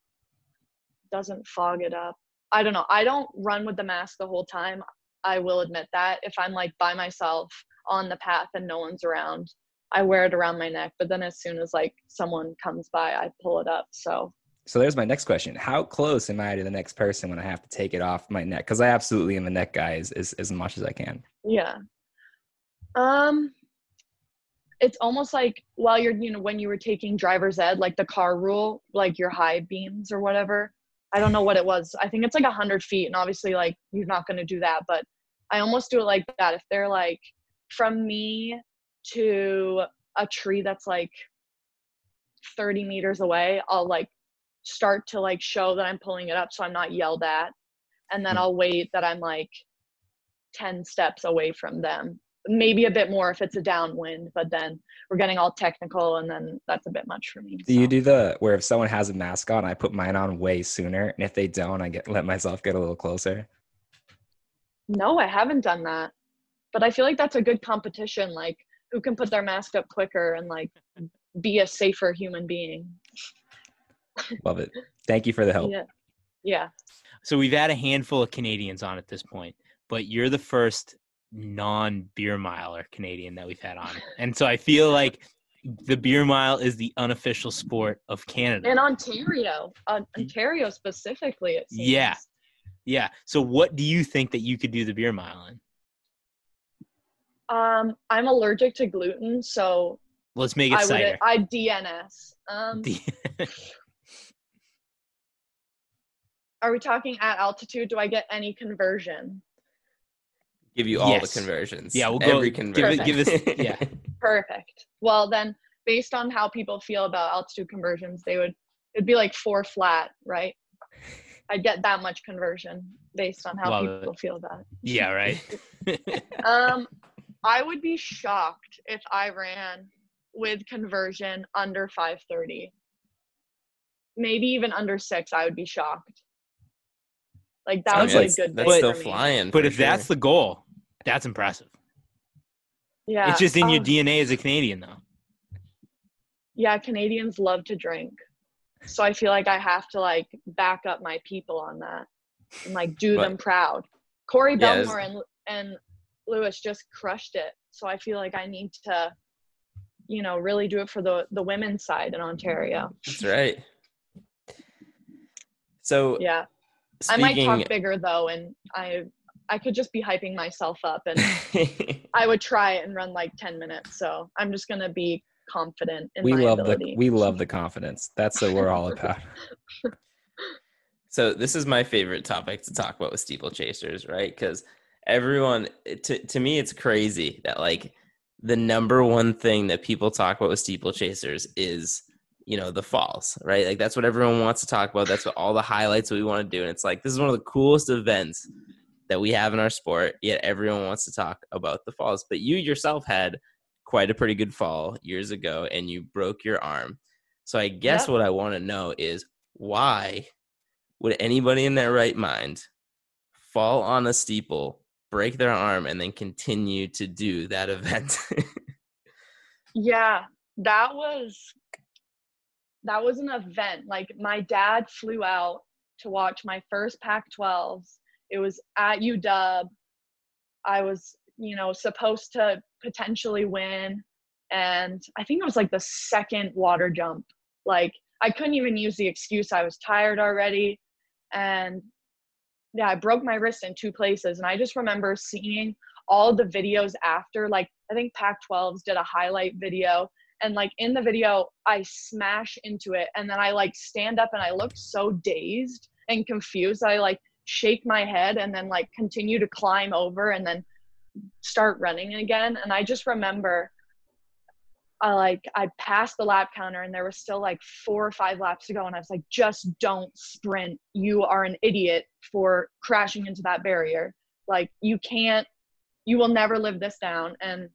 doesn't fog it up. I don't know. I don't run with the mask the whole time. I will admit that if I'm like by myself on the path and no one's around, I wear it around my neck. But then as soon as like someone comes by, I pull it up. So So there's my next question. How close am I to the next person when I have to take it off my neck? Because I absolutely am a neck guy as, as, as much as I can. yeah. Um it's almost like while you're you know when you were taking driver's ed like the car rule like your high beams or whatever i don't know what it was i think it's like 100 feet and obviously like you're not going to do that but i almost do it like that if they're like from me to a tree that's like 30 meters away i'll like start to like show that i'm pulling it up so i'm not yelled at and then Hmm. i'll wait that i'm like 10 steps away from them maybe a bit more if it's a downwind but then we're getting all technical and then that's a bit much for me Do you do the where if someone has a mask on, I put mine on way sooner, and if they don't, I get let myself get a little closer. no i haven't done that but i feel like that's a good competition like who can put their mask up quicker and like be a safer human being Love it. Thank you for the help. yeah yeah so we've had a handful of Canadians on at this point, but you're the first non beer miler Canadian that we've had on. And so I feel like the beer mile is the unofficial sport of Canada. And ontario ontario specifically it seems. Yeah. yeah. So what do you think that you could do the beer mile in? Um i'm allergic to gluten so Let's make it i cider. i dns um are we talking at altitude do i get any conversion Give you all Yes. the conversions. Yeah, we'll go- Every give conversion. it- give us- yeah. Perfect. Well, then, based on how people feel about altitude conversions, they would it'd be like four flat, right? I'd get that much conversion based on how Love it. people feel about yeah, right. Um, I would be shocked if I ran with conversion under 530. Maybe even under six, I would be shocked. Like that Sounds would be like a good that's day still for me. flying. but for if that's the goal, that's impressive. Yeah, It's just in your um, DNA as a Canadian, though. yeah canadians love to drink so i feel like i have to like back up my people on that and like do But- them proud corey Yeah, Bellemore and and lewis just crushed it so i feel like i need to you know really do it for the the women's side in ontario That's right. So yeah i might talk bigger though and i i could just be hyping myself up and i would try it and run like 10 minutes so i'm just gonna be confident in we love ability the we love the confidence. That's what we're all about. So this is my favorite topic to talk about with steeplechasers, right? Because everyone, to to me, it's crazy that like the number one thing that people talk about with steeplechasers is you know the falls, right? Like that's what everyone wants to talk about. That's what all the highlights we want to do, and it's like this is one of the coolest events that we have in our sport. Yet everyone wants to talk about the falls, but you yourself had quite a pretty good fall years ago, and you broke your arm. So I guess yep. what I want to know is why would anybody in their right mind fall on a steeple, break their arm, and then continue to do that event? yeah, that was that was an event. Like my dad flew out to watch my first Pac-12s. It was at UW. I was, you know, supposed to potentially win, and I think it was like the second water jump. Like I couldn't even use the excuse I was tired already and yeah, I broke my wrist in two places. And I just remember seeing all the videos after, like, I think Pac 12s did a highlight video. And like in the video, I smash into it. And then I like stand up and I look so dazed and confused. I like shake my head and then like continue to climb over and then start running again. And I just remember I like I passed the lap counter and there was still like four or five laps to go and I was like just don't sprint. You are an idiot for crashing into that barrier. Like you can't you will never live this down. And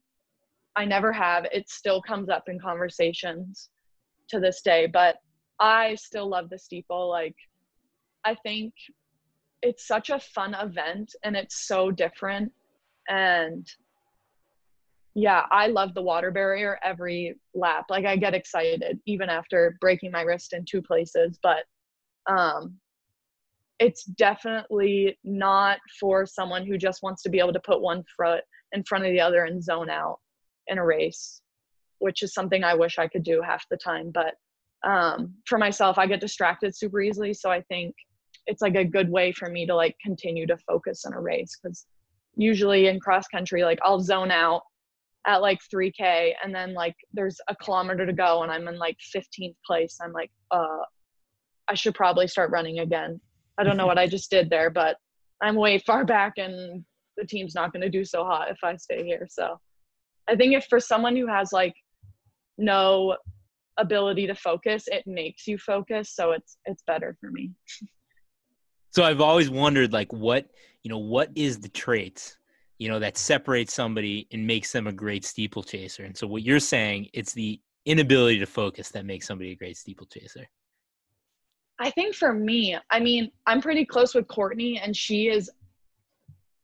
I never have. It still comes up in conversations to this day but I still love the steeple. Like I think it's such a fun event and it's so different. And yeah, I love the water barrier every lap. Like I get excited even after breaking my wrist in two places, but um it's definitely not for someone who just wants to be able to put one foot in front of the other and zone out in a race, which is something I wish I could do half the time, but um for myself I get distracted super easily, so I think it's like a good way for me to like continue to focus in a race cuz usually in cross country like I'll zone out at like 3k and then like there's a kilometer to go and i'm in like 15th place. I'm like uh i should probably start running again. I don't know what i just did there but i'm way far back and the team's not going to do so hot if i stay here so. I think if for someone who has like no ability to focus it makes you focus so it's it's better for me. So i've always wondered like what you know what is the traits you know, that separates somebody and makes them a great steeplechaser. And so what you're saying, it's the inability to focus that makes somebody a great steeplechaser. I think for me, I mean, I'm pretty close with Courtney, and she is.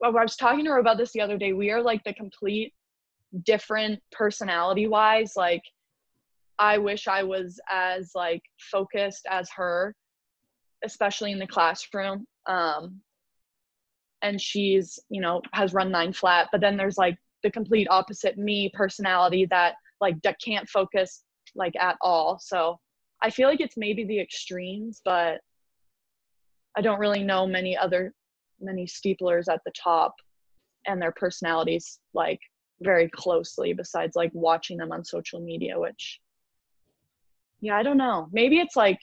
Well, I was talking to her about this the other day. We are like the complete different personality wise. Like, I wish I was as like focused as her, especially in the classroom. Um, and she's you know has run nine flat but then there's like the complete opposite me personality that like that can't focus like at all. So i feel like it's maybe the extremes but i don't really know many other many steeplers at the top and their personalities like very closely besides like watching them on social media which yeah i don't know. Maybe it's like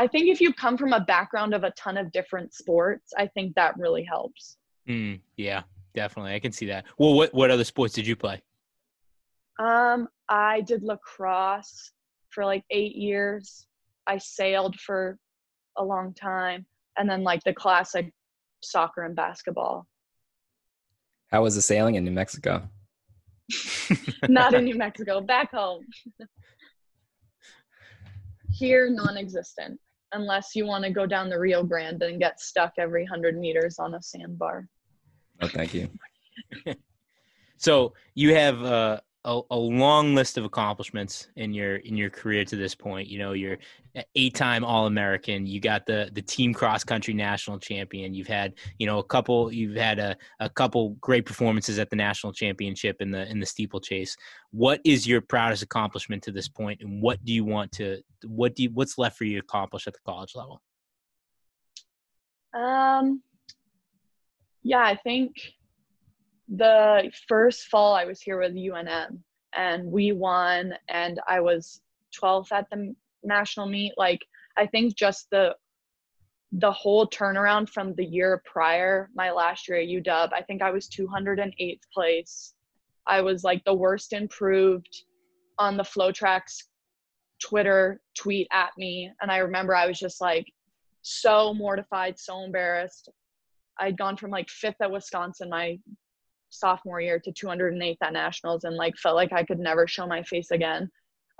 I think if you come from a background of a ton of different sports, I think that really helps. Mm, yeah, definitely. I can see that. Well, what what other sports did you play? Um, I did lacrosse for like eight years. I sailed for a long time, and then like the classic soccer and basketball. How was the sailing in New Mexico? Not in New Mexico, back home. Here, non-existent unless you want to go down the Rio Grande and get stuck every 100 meters on a sandbar. Oh, thank you. so you have uh, a, a, long list of accomplishments in your in your career to this point. You know, you're eight-time All-American. You got the the team cross country national champion. You've had you know a couple. You've had a, a couple great performances at the national championship in the in the steeplechase. What is your proudest accomplishment to this point, and what do you want to what do you, what's left for you to accomplish at the college level? Um. Yeah, I think the first fall I was here with UNM and we won and I was 12th at the national meet. Like I think just the the whole turnaround from the year prior, my last year at UW, I think I was 208th place. I was like the worst improved on the FloTrack's Twitter tweet at me. And I remember I was just like so mortified, so embarrassed. I'd gone from like fifth at Wisconsin my sophomore year to 208th at nationals and like felt like I could never show my face again.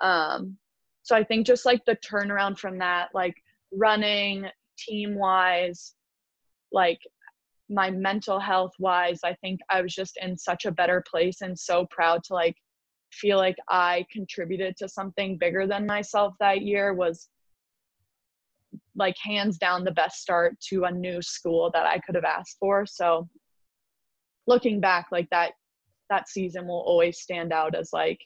Um, so I think just like the turnaround from that, like running team wise, like my mental health wise, I think I was just in such a better place and so proud to like feel like I contributed to something bigger than myself that year was like hands down the best start to a new school that I could have asked for. So looking back like that that season will always stand out as like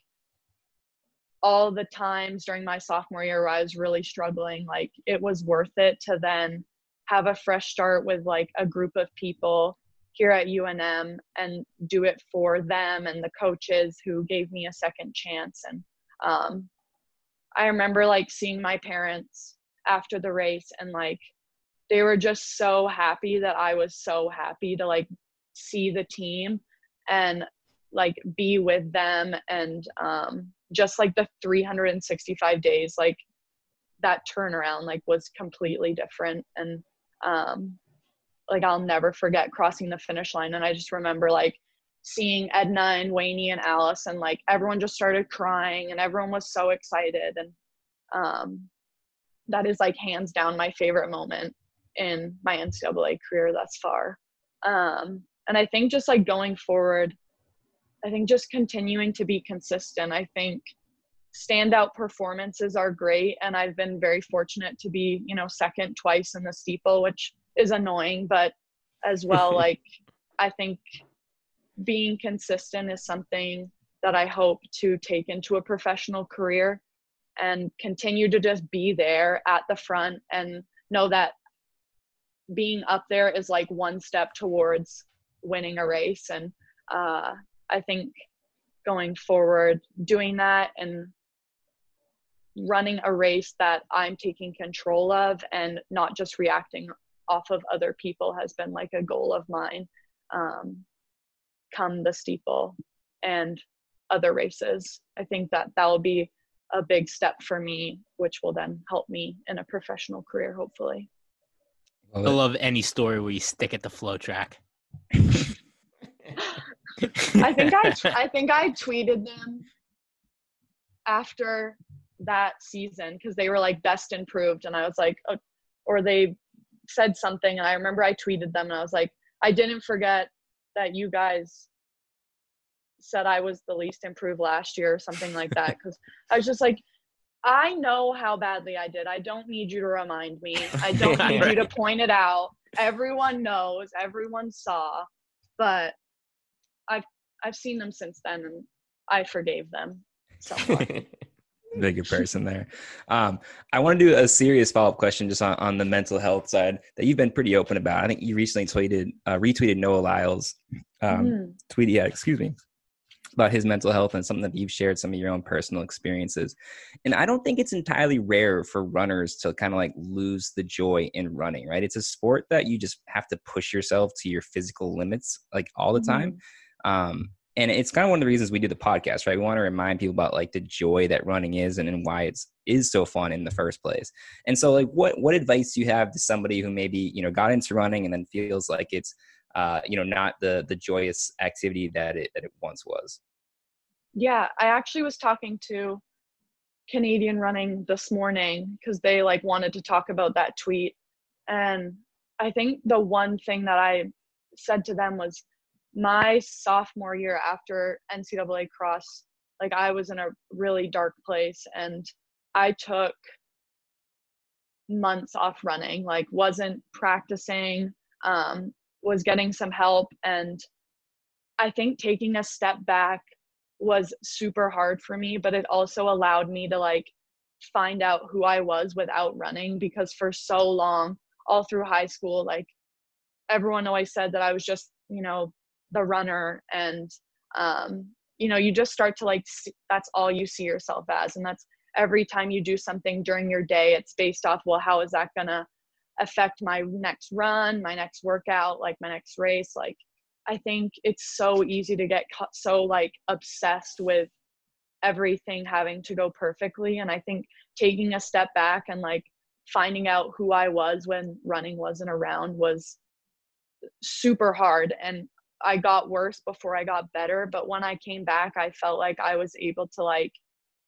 all the times during my sophomore year where I was really struggling, like it was worth it to then have a fresh start with like a group of people here at UNM and do it for them and the coaches who gave me a second chance. And um, I remember like seeing my parents after the race and like they were just so happy that I was so happy to like see the team and like be with them and um, just like the 365 days like that turnaround like was completely different and um, like I'll never forget crossing the finish line. And I just remember like seeing Ednah and Weini and Alice and like everyone just started crying and everyone was so excited. And um, that is like hands down my favorite moment in my NCAA career thus far. Um, and I think just like going forward, I think just continuing to be consistent. I think standout performances are great. And I've been very fortunate to be, you know, second twice in the steeple, which is annoying, but as well, like I think being consistent is something that I hope to take into a professional career and continue to just be there at the front and know that being up there is like one step towards winning a race and uh, i think going forward doing that and running a race that i'm taking control of and not just reacting off of other people has been like a goal of mine um, come the steeple and other races. I think that that will be a big step for me, which will then help me in a professional career, hopefully. I love any story where you stick at the FloTrack. I think I I think I tweeted them after that season because they were like best improved, and I was like, oh, or they said something and I remember I tweeted them and I was like, I didn't forget that you guys said I was the least improved last year or something like that. Cause I was just like, I know how badly I did. I don't need you to remind me. I don't need right. you to point it out. Everyone knows, everyone saw, but I've I've seen them since then and I forgave them somewhat. bigger person there. Um, I want to do a serious follow up question just on, on the mental health side that you've been pretty open about. I think you recently tweeted uh, retweeted Noah Lyles um, mm. tweet, yeah, excuse me, about his mental health and something that you've shared some of your own personal experiences. And I don't think it's entirely rare for runners to kind of like lose the joy in running, right? It's a sport that you just have to push yourself to your physical limits like all the time. Mm. Um, and it's kind of one of the reasons we do the podcast right we want to remind people about like the joy that running is and, and why it's is so fun in the first place and so like what what advice do you have to somebody who maybe you know got into running and then feels like it's uh you know not the the joyous activity that it that it once was. Yeah i actually was talking to canadian running this morning because they like wanted to talk about that tweet and i think the one thing that i said to them was my sophomore year after NCAA cross, like I was in a really dark place and I took months off running, like wasn't practicing, um, was getting some help. And I think taking a step back was super hard for me, but it also allowed me to like find out who I was without running because for so long, all through high school, like everyone always said that I was just, you know, the runner and um, you know you just start to like see, that's all you see yourself as and that's every time you do something during your day, it's based off, well, how is that going to affect my next run, my next workout, like my next race? Like, I think it's so easy to get so like obsessed with everything having to go perfectly. And I think taking a step back and like finding out who I was when running wasn't around was super hard. And I got worse before I got better. But when I came back, I felt like I was able to like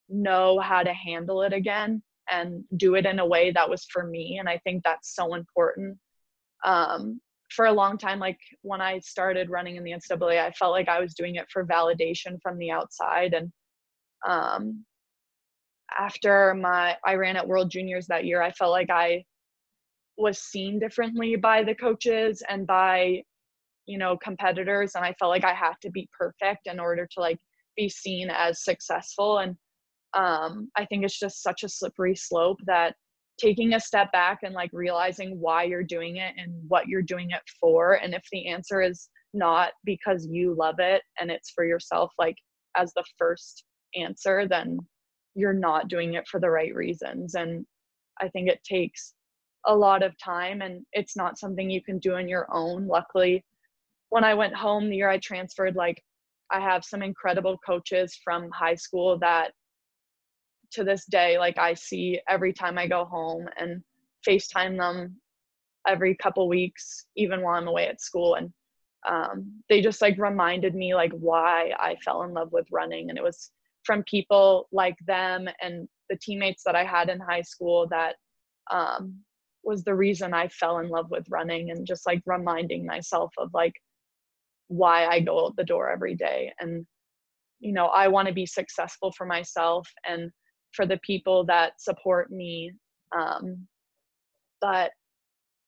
know how to handle it again and do it in a way that was for me. And I think that's so important. Um, for a long time, like when I started running in the NCAA, I felt like I was doing it for validation from the outside. And um, after my I ran at World Juniors that year, I felt like I was seen differently by the coaches and by you know competitors and i felt like i had to be perfect in order to like be seen as successful and um, i think it's just such a slippery slope that taking a step back and like realizing why you're doing it and what you're doing it for and if the answer is not because you love it and it's for yourself like as the first answer then you're not doing it for the right reasons. And i think it takes a lot of time and it's not something you can do on your own. Luckily when I went home the year I transferred, like I have some incredible coaches from high school that to this day, like I see every time I go home and FaceTime them every couple weeks, even while I'm away at school. And um, they just like reminded me like why I fell in love with running. And it was from people like them and the teammates that I had in high school that um, was the reason I fell in love with running and just like reminding myself of like why I go out the door every day. And, you know, I want to be successful for myself and for the people that support me. Um, but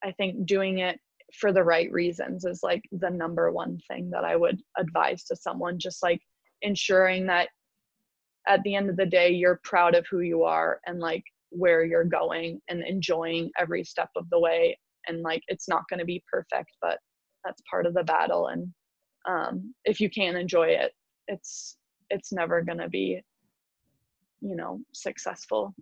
I think doing it for the right reasons is like the number one thing that I would advise to someone, just like ensuring that at the end of the day, you're proud of who you are and like where you're going and enjoying every step of the way. And like, it's not going to be perfect, but that's part of the battle. And um, if you can't enjoy it it's it's never going to be you know successful.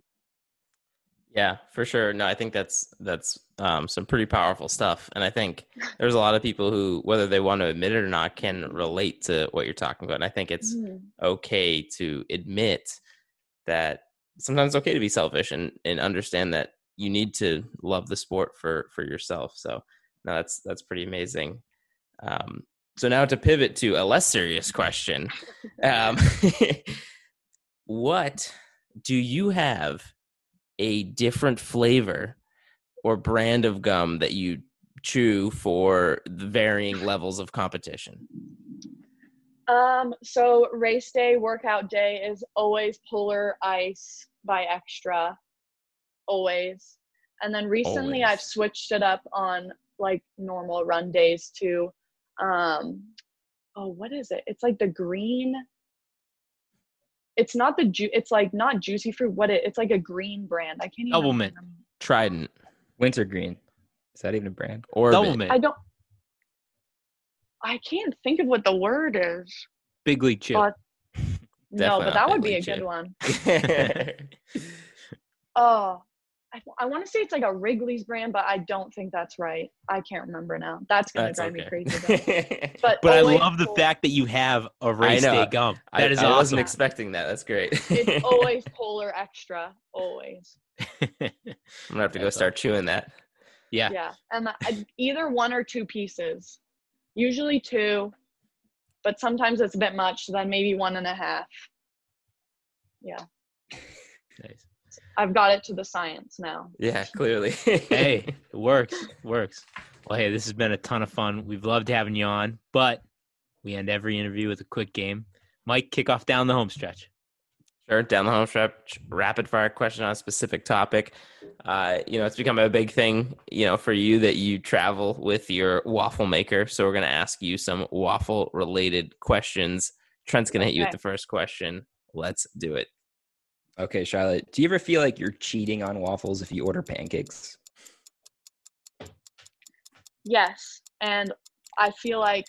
Yeah for sure. No i think that's that's um, some pretty powerful stuff. And i think there's a lot of people who whether they want to admit it or not can relate to what you're talking about. And i think it's mm-hmm. okay to admit that sometimes it's okay to be selfish and and understand that you need to love the sport for for yourself. So no that's that's pretty amazing. Um, so now to pivot to a less serious question um, what do you have a different flavor or brand of gum that you chew for the varying levels of competition? Um so race day workout day is always polar ice by extra. Always. And then recently always. i've switched it up on like normal run days to um oh what is it? It's like the green it's not the ju- it's like not juicy fruit what it it's like a green brand. I can't even Doublemint. trident. Wintergreen is that even a brand? Or Doublemint. I don't i can't think of what the word is. Big league chip. But, no but that would be a chip. good one. Oh I, I want to say it's like a Wrigley's brand, but I don't think that's right. I can't remember now. That's gonna that's drive okay. me crazy. but but I love the fact that you have a race day gum. That I, is I awesome. wasn't expecting that. That's great. it's always Polar Extra, always. I'm gonna have to go start chewing that. Yeah. Yeah, and either one or two pieces, usually two, but sometimes it's a bit much. Then maybe one and a half. Yeah. Nice. I've got it to the science now. Yeah, clearly. hey, it works. It works. Well, hey, this has been a ton of fun. We've loved having you on, but we end every interview with a quick game. Mike, kick off down the home stretch. Sure, down the home stretch, rapid fire question on a specific topic. Uh, you know, it's become a big thing, you know, for you that you travel with your waffle maker. So we're going to ask you some waffle related questions. Trent's going to hit you with the first question. Let's do it. Okay, Charlotte, do you ever feel like you're cheating on waffles if you order pancakes? Yes, and I feel like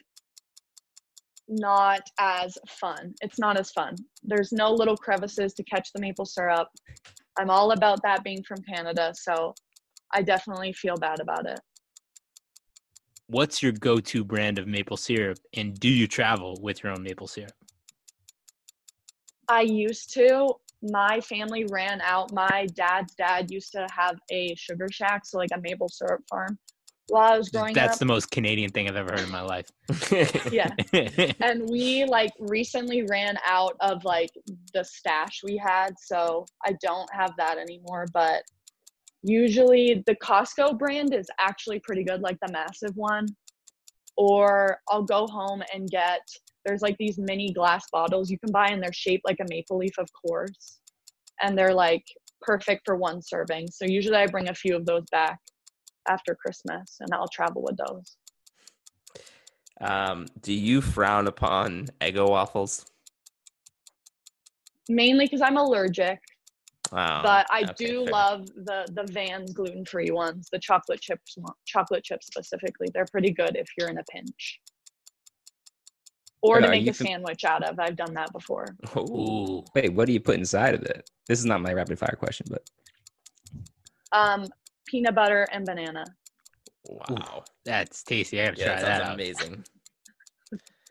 not as fun. It's not as fun. There's no little crevices to catch the maple syrup. I'm all about that being from Canada, so I definitely feel bad about it. What's your go-to brand of maple syrup, and do you travel with your own maple syrup? I used to. My family ran out. My dad's dad used to have a sugar shack, so like a maple syrup farm while I was growing up. That's up. the most Canadian thing I've ever heard in my life. yeah. and we like recently ran out of like the stash we had, so I don't have that anymore. But usually the Costco brand is actually pretty good, like the massive one. Or I'll go home and get there's like these mini glass bottles you can buy and they're shaped like a maple leaf, of course. And they're like perfect for one serving. So usually I bring a few of those back after Christmas and I'll travel with those. Um, do you frown upon Eggo waffles? Mainly because I'm allergic, Wow. but I okay, do fair. love the the Van's gluten free ones, the chocolate chips, chocolate chips specifically. They're pretty good if you're in a pinch. Or to make a fam- sandwich out of. I've done that before. Ooh. Ooh. Wait, what do you put inside of it? This is not my rapid fire question, but Um, peanut butter and banana. Wow. That's tasty. I gotta Yeah, try that that out. amazing.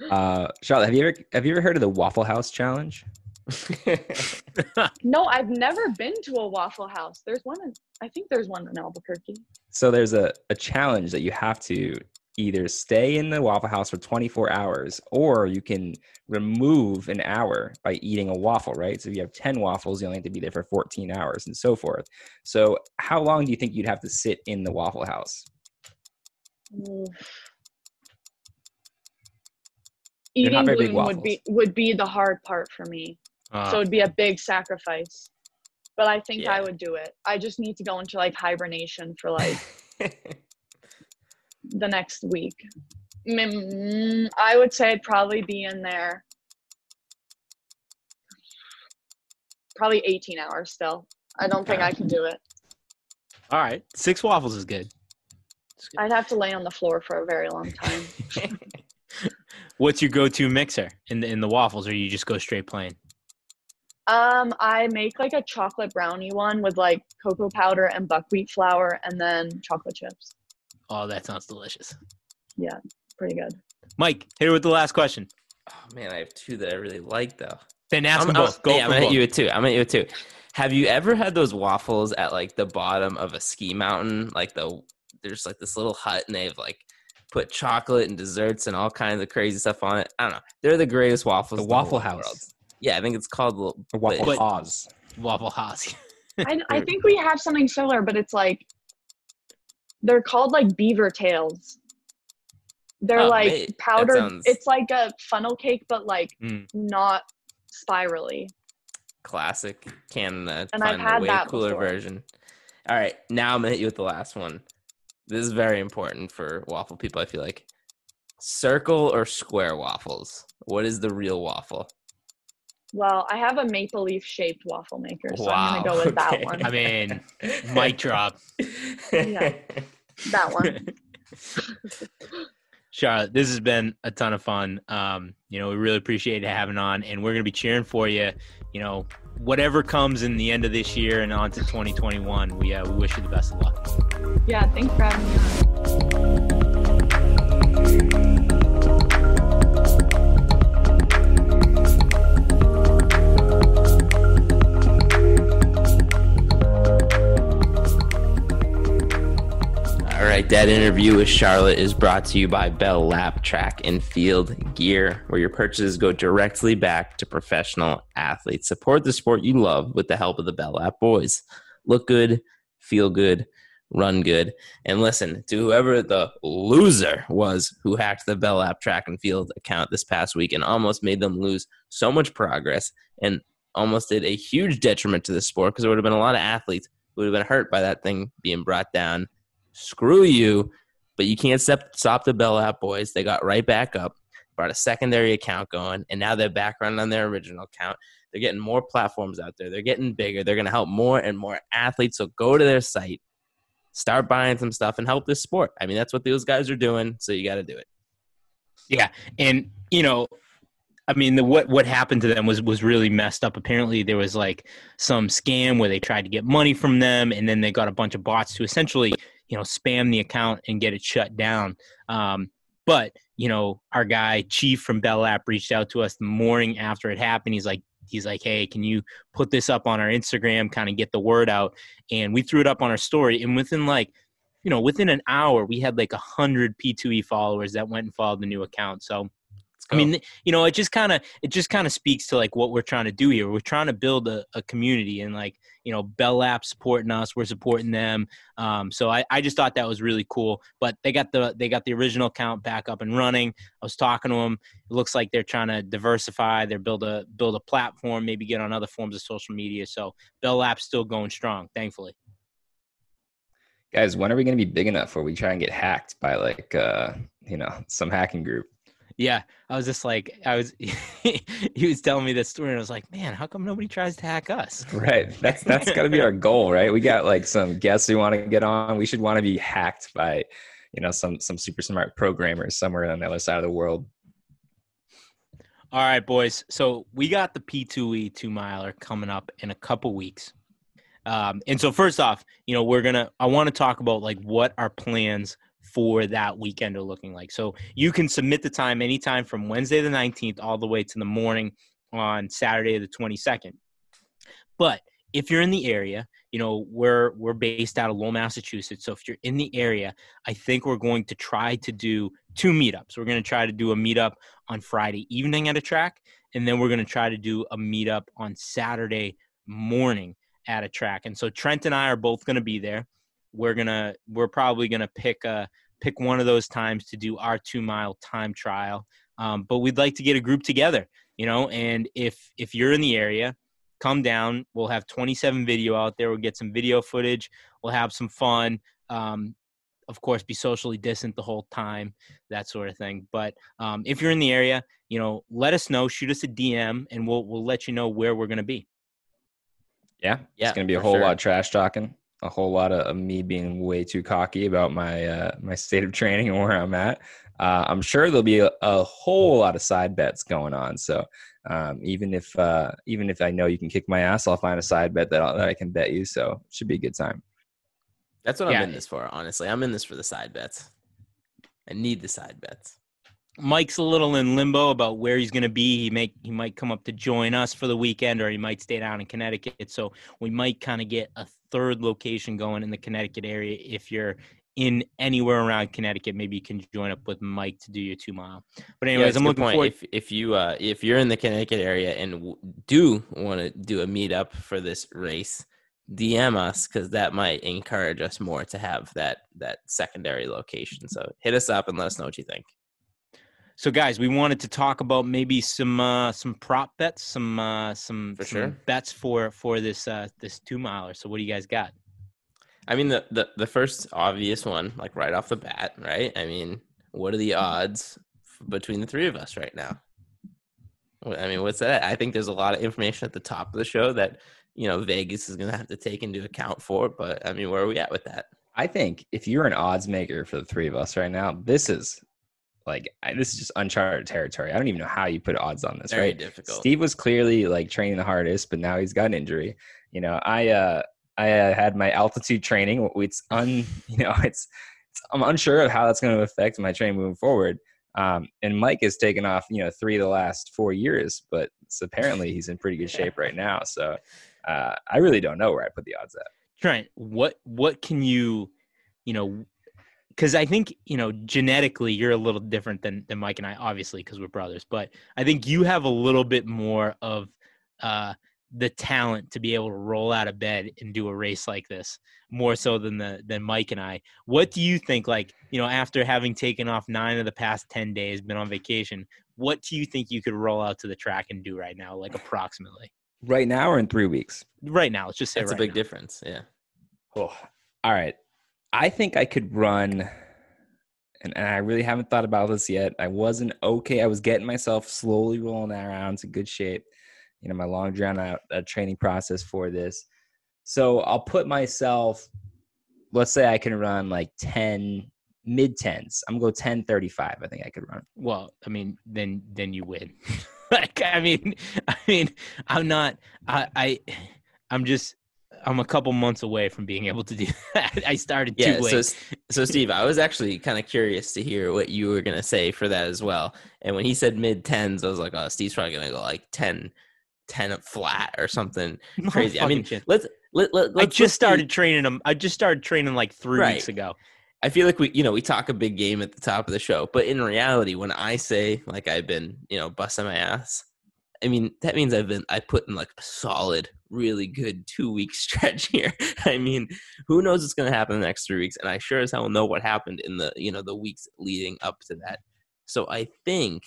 uh, Charlotte, have you ever have you ever heard of the Waffle House challenge? No, I've never been to a Waffle House. There's one in, I think there's one in Albuquerque. So there's a, a challenge that you have to either stay in the Waffle House for 24 hours or you can remove an hour by eating a waffle, right? So if you have 10 waffles, you only have to be there for 14 hours and so forth. So how long do you think you'd have to sit in the Waffle House? Oof. Eating gluten would be would be the hard part for me. Uh, so it'd be a big sacrifice. But I think I would do it. I just need to go into like hibernation for like the next week. Mm, I would say I'd probably be in there probably 18 hours still. I don't think I can do it. all right, six waffles is good. Good. I'd have to lay on the floor for a very long time. What's your go-to mixer in the in the waffles, or you just go straight plain? Um, I make like a chocolate brownie one with like cocoa powder and buckwheat flour and then chocolate chips. Oh, that sounds delicious. Yeah, pretty good. Mike, here with the last question. oh man, I have two that I really like though. Then ask I'm, them both. Go yeah, I'm for gonna hit you with two. I'm gonna hit you with two. Have you ever had those waffles at like the bottom of a ski mountain? Like the there's like this little hut and they've like put chocolate and desserts and all kinds of crazy stuff on it. I don't know. They're the greatest waffles. The in whole Waffle world. House. Yeah, I think it's called the The Waffle But- House. Waffle House. I, I think we have something similar, but it's like they're called like beaver tails. They're Oh, like mate, powdered. sounds- It's like a funnel cake, but like Mm. not spirally. classic Canada. And I've had way that cooler before. version. All right, now I'm gonna hit you with the last one. This is very important for waffle people. I feel like circle or square waffles. What is the real waffle? Well, I have a maple leaf shaped waffle maker, so Wow, I'm gonna go with okay. that one. I mean, mic drop. Yeah. That one. Charlotte, this has been a ton of fun. Um, you know, we really appreciate having on, and we're going to be cheering for you. You know, whatever comes in the end of this year and on to 2021, we uh, we wish you the best of luck. Yeah, thanks for having me right, that interview with Charlotte is brought to you by Bell Lap Track and Field Gear, where your purchases go directly back to professional athletes. Support the sport you love with the help of the Bell Lap boys. Look good, feel good, run good. And listen to whoever the loser was who hacked the Bell Lap Track and Field account this past week and almost made them lose so much progress and almost did a huge detriment to the sport because there would have been a lot of athletes who would have been hurt by that thing being brought down screw you. But you can't stop, the Bell Lap boys. They got right back up, brought a secondary account going, and now they're back running on their original account. They're getting more platforms out there. They're getting bigger. They're going to help more and more athletes. So go to their site, start buying some stuff, and help this sport. I mean, that's what those guys are doing. So you got to do it. Yeah, and you know, I mean, the, what what happened to them was was really messed up. Apparently, there was like some scam where they tried to get money from them, and then they got a bunch of bots to essentially, you know, spam the account and get it shut down. Um, but you know, our guy Chief from Bell Lap reached out to us the morning after it happened. He's like, he's like, hey, can you put this up on our Instagram, kind of get the word out? And we threw it up on our story, and within like you know, within an hour, we had like a hundred P2E followers that went and followed the new account. So, I mean, you know, it just kind of it just kind of speaks to like what we're trying to do here. We're trying to build a, a community, and like you know, Bell Lap supporting us, we're supporting them. Um, so I, I just thought that was really cool. But they got the they got the original account back up and running. I was talking to them. It looks like they're trying to diversify. They're build a build a platform, maybe get on other forms of social media. So Bell Lap's still going strong, thankfully guys, when are we going to be big enough where we try and get hacked by like, uh, you know, some hacking group? Yeah, I was just like, I was. he was telling me this story, and I was like, man, how come nobody tries to hack us? Right. That's that's got to be our goal, right? We got like some guests we want to get on. We should want to be hacked by, you know, some some super smart programmers somewhere on the other side of the world. All right, boys. So we got the P2E two miler coming up in a couple weeks. Um, and so first off, you know, we're gonna I want to talk about like what our plans for that weekend are looking like. So you can submit the time anytime from Wednesday the 19th all the way to the morning on Saturday the 22nd. But if you're in the area, you know, we're we're based out of Lowell, Massachusetts. So if you're in the area, I think we're going to try to do two meetups. We're going to try to do a meetup on Friday evening at a track, and then we're going to try to do a meetup on Saturday morning at a track. And so Trent and I are both going to be there. We're gonna we're probably gonna pick a pick one of those times to do our two mile time trial. Um, but we'd like to get a group together, you know. And if if you're in the area, come down. We'll have 27 video out there. We'll get some video footage. We'll have some fun. Um, of course, be socially distant the whole time, that sort of thing. But um, if you're in the area, you know, let us know. Shoot us a DM, and we'll we'll let you know where we're going to be. Yeah, yeah, it's gonna be a whole sure. lot of trash talking, a whole lot of, of, me being way too cocky about my uh, my state of training and where I'm at. Uh, I'm sure there'll be a, a, whole lot of side bets going on. So um, even if uh, even if I know you can kick my ass, I'll find a side bet that, that I can bet you. So it should be a good time. That's what yeah. I'm in this for. Honestly, I'm in this for the side bets. I need the side bets. Mike's a little in limbo about where he's going to be. He may he might come up to join us for the weekend, or he might stay down in Connecticut. So we might kind of get a third location going in the Connecticut area. If you're in anywhere around Connecticut, maybe you can join up with Mike to do your two mile. But anyways, yeah, I'm looking point. forward. If if you uh, if you're in the Connecticut area and w- do want to do a meetup for this race, DM us because that might encourage us more to have that that secondary location. So hit us up and let us know what you think. So, guys, we wanted to talk about maybe some uh, some prop bets, some uh, some, for some sure. bets for for this uh, this two miler. So, what do you guys got? I mean, the, the the first obvious one, like right off the bat, right? I mean, what are the odds between the three of us right now? I mean, what's that? I think there's a lot of information at the top of the show that you know Vegas is going to have to take into account for. But I mean, where are we at with that? I think if you're an odds maker for the three of us right now, this is like I, this is just uncharted territory. I don't even know how you put odds on this. Very right? difficult. Steve was clearly like training the hardest, but now he's got an injury. You know, I uh I uh, had my altitude training. It's un you know it's, it's I'm unsure of how that's going to affect my training moving forward. Um, and Mike has taken off you know three of the last four years, but apparently he's in pretty good shape right now. So uh, I really don't know where I put the odds at. Trent, what what can you you know because I think you know genetically you're a little different than than Mike and I, obviously because we're brothers. But I think you have a little bit more of uh, the talent to be able to roll out of bed and do a race like this more so than the than Mike and I. What do you think? Like you know, after having taken off nine of the past ten days, been on vacation, what do you think you could roll out to the track and do right now, like approximately? Right now, or in three weeks? Right now, let's just say that's right a big now. difference. Yeah. Oh, all right. I think I could run, and, and, I really haven't thought about this yet. I wasn't okay. I was getting myself slowly rolling around to good shape. You know, my long drawn out uh, training process for this. So I'll put myself, let's say I can run like 10, mid tens. I'm gonna go 10 35. I think I could run. Well, I mean, then then you win. like I mean, I mean, I'm not. I, I I'm just. I'm a couple months away from being able to do that. I started Yeah. too So, late. so Steve, I was actually kind of curious to hear what you were gonna say for that as well. And when he said mid tens, I was like, oh, Steve's probably gonna go like 10, 10 flat or something No crazy. I mean, let's let, let, I let's just started training him. I just started training like three Right. weeks ago. I feel like we, you know, we talk a big game at the top of the show, but in reality, when I say like I've been, you know, busting my ass, I mean that means I've been I put in like a solid, really good two week stretch here. I mean, who knows what's to happen in the next three weeks, and I sure as hell know what happened in the you know the weeks leading up to that. So I think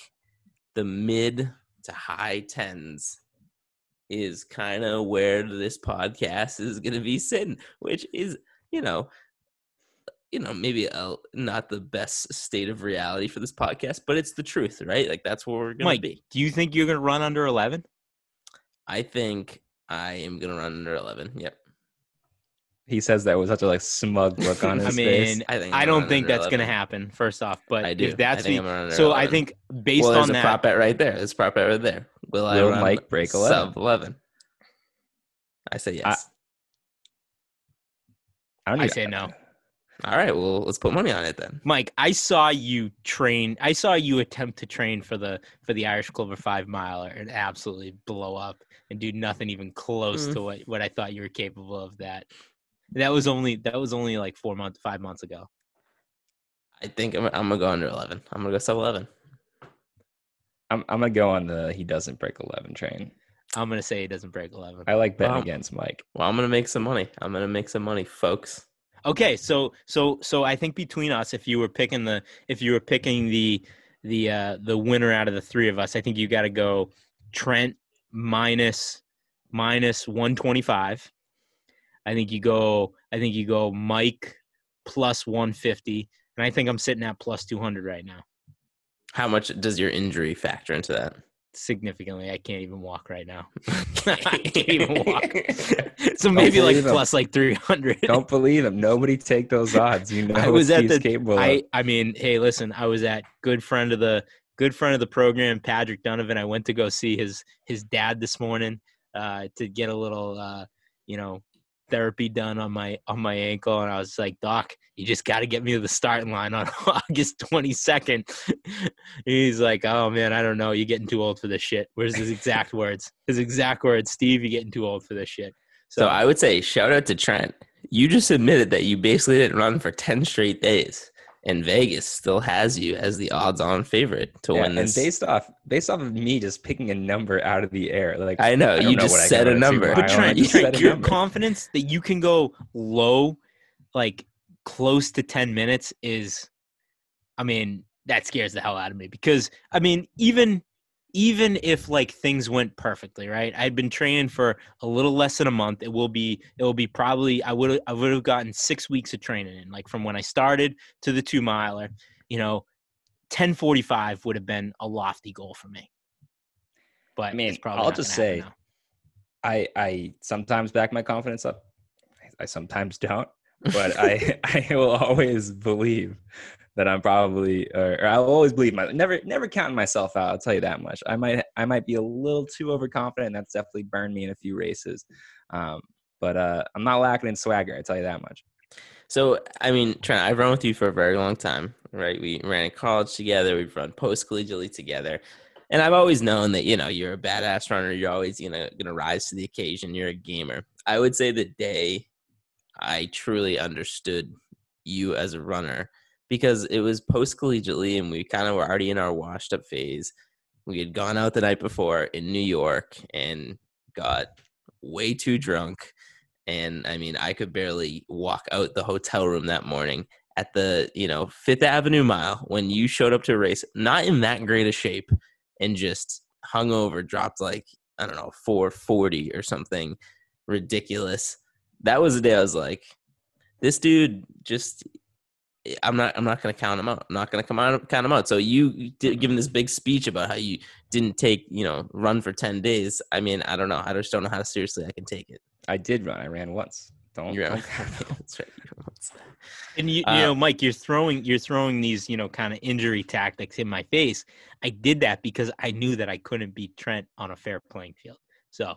the mid to high tens is kind of where this podcast is to be sitting, which is you know you know maybe a, not the best state of reality for this podcast but it's the truth right like that's where we're gonna Mike, be do you think you're gonna run under 11? i think i am gonna run under 11 yep He says that with such a like smug look on his I face. I think I I'm don't think under that's gonna happen. First off, but I do. if that's I think the, I'm under so, I think based well there's on a that, prop bet right there there's a prop bet right there will i run Mike break 11? sub 11 i say yes I, don't I even- say no. All right well let's put money on it then Mike, I saw you train. I saw you attempt to train for the for the Irish Clover five miler and absolutely blow up and do nothing even close Mm. to what what I thought you were capable of. That that was only that was only like four months, five months ago. i think i'm, I'm gonna go under 11 i'm gonna go sub 11 I'm I'm gonna go on the he doesn't break eleven train. I'm gonna say he doesn't break eleven. I like betting Wow. against Mike. well i'm gonna make some money i'm gonna make some money folks Okay, so so so I think between us, if you were picking the if you were picking the the uh the winner out of the three of us, I think you got to go Trent minus minus one twenty five. I think you go. I think you go Mike plus one fifty, and I think I'm sitting at plus two hundred right now. how much does your injury factor into that Significantly, I can't even walk right now. I can't even walk. So maybe like plus like three hundred. Don't believe him. Nobody take those odds. You know I was at the- capable of. I I mean, hey, listen, I was at good friend of the good friend of the program, Patrick Donavan. I went to go see his his dad this morning uh, to get a little uh, you know therapy done on my on my ankle, and I was like, Doc, you just got to get me to the starting line on August twenty second. He's like, Oh man, I don't know. You're getting too old for this shit. Where's his exact words? His exact words, Steve, you're getting too old for this shit. So I would say shout out to Trent. You just admitted that you basically didn't run for 10 straight days. And Vegas still has you as the odds-on favorite to Yeah, win and this. based off based off of me just picking a number out of the air, like I know I you know just what said a run a two number. But I don't Trent, know, just set Trent your number. confidence that you can go low, like close to 10 minutes is, I mean, that scares the hell out of me because, I mean, even even if like things went perfectly right? I'd been training for a little less than a month. It will be it will be probably i would i would have gotten six weeks of training in like from when i started to the two miler you know 1045 would have been a lofty goal for me. But I mean, it's probably I'll just say- I I sometimes back my confidence up. I sometimes don't, but I I will always believe that I'm probably or, or I'll always believe my never never counting myself out. I'll tell you that much. I might I might be a little too overconfident. And that's definitely burned me in a few races. Um, but uh, I'm not lacking in swagger. I tell you that much. So, I mean, Trent, I've run with you for a very long time, right? We ran in college together. We've run post collegiately together. And I've always known that, you know, you're a badass runner. You're always, you know, to rise to the occasion. You're a gamer. I would say the day I truly understood you as a runner because it was post collegiately and we kind of were already in our washed up phase. We had gone out the night before in New York and got way too drunk and I mean, I could barely walk out the hotel room that morning at the you know Fifth Avenue Mile when you showed up to a race, not in that great a shape, and just hung over, dropped like I don't know four forty or something ridiculous. That was the day I was like, this dude just. I'm not. I'm not going to count them out. I'm not going to come out count them out. So you did, giving this big speech about how you didn't take, you know, run for ten days. I mean, I don't know. I just don't know how seriously I can take it. I did run. I ran once. Don't. You're don't- That's right. You. And you, you Uh, know, Mike, you're throwing you're throwing these, you know, kind of injury tactics in my face. I did that because I knew that I couldn't beat Trent on a fair playing field. So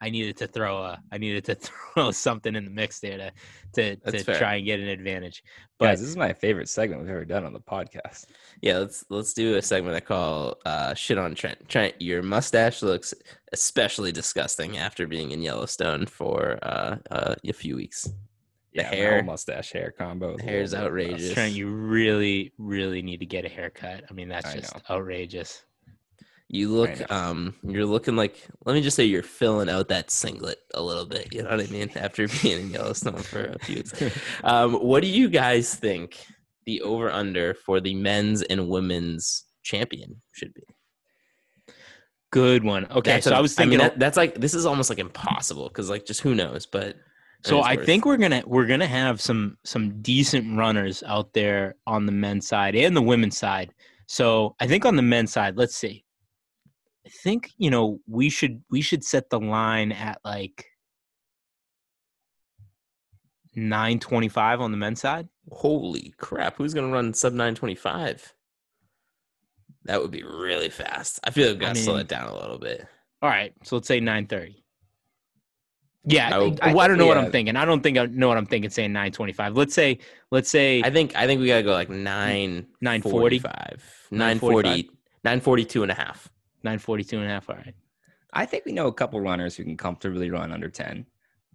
I needed to throw a I needed to throw something in the mix there to to, That's to fair. try and get an advantage. Guys, But this is my favorite segment we've ever done on the podcast. Yeah, let's let's do a segment I call uh, "Shit on Trent." Trent, your mustache looks especially disgusting after being in Yellowstone for uh, uh, a few weeks. The Yeah, hair- mustache hair combo. is the hair is little bit rough. outrageous. Trent, you really, really need to get a haircut. I mean, that's I just know. outrageous. You look, um, you're looking like. Let me just say, you're filling out that singlet a little bit. You know what I mean? After being in Yellowstone for a few weeks. Um, what do you guys think the over under for the men's and women's champion should be? Good one. Okay, That's so a- I was thinking. mean, that, that's like this is almost like impossible because like just who knows? But So I worth- think we're gonna we're gonna have some some decent runners out there on the men's side and the women's side. So I think on the men's side, let's see. I think you know we should we should set the line at like nine twenty five on the men's side. holy crap, who's gonna run sub nine twenty five? That would be really fast. I feel like we I gotta slow mean- it down a little bit. All right, so let's say nine thirty. Yeah, I I, I, well, I don't know what. I'm thinking. I don't think I know what I'm thinking. Saying nine twenty five. Let's say let's say I think I think we gotta go like nine nine forty. 45, 940, 942 and a half. Nine forty two and a half. All right. I think we know a couple runners who can comfortably run under 10.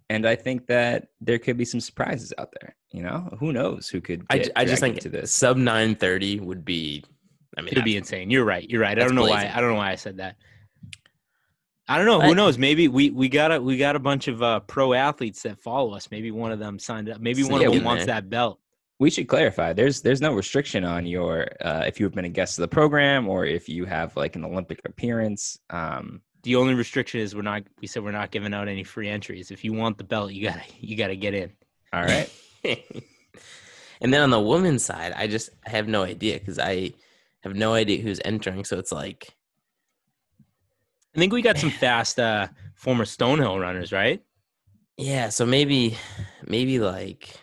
And I think that there could be some surprises out there. You know, who knows who could I, get ju- I just think to this. sub nine thirty would be. I mean, It'd be insane. You're right. You're right. I don't know why. I don't know why I said that. I don't know. I- Who knows? Maybe we we got a we got a bunch of uh, pro athletes that follow us. Maybe one of them signed up. Maybe one of them in wants there. that belt. We should clarify there's there's no restriction on your uh, if you've been a guest of the program or if you have like an Olympic appearance. Um, The only restriction is we're not. We said we're not giving out any free entries. If you want the belt, you gotta you gotta get in. all right. and then on the women's side, I just I have no idea because I have no idea who's entering. So it's like, I think we got some fast uh, former Stonehill runners, right? yeah. So maybe, maybe like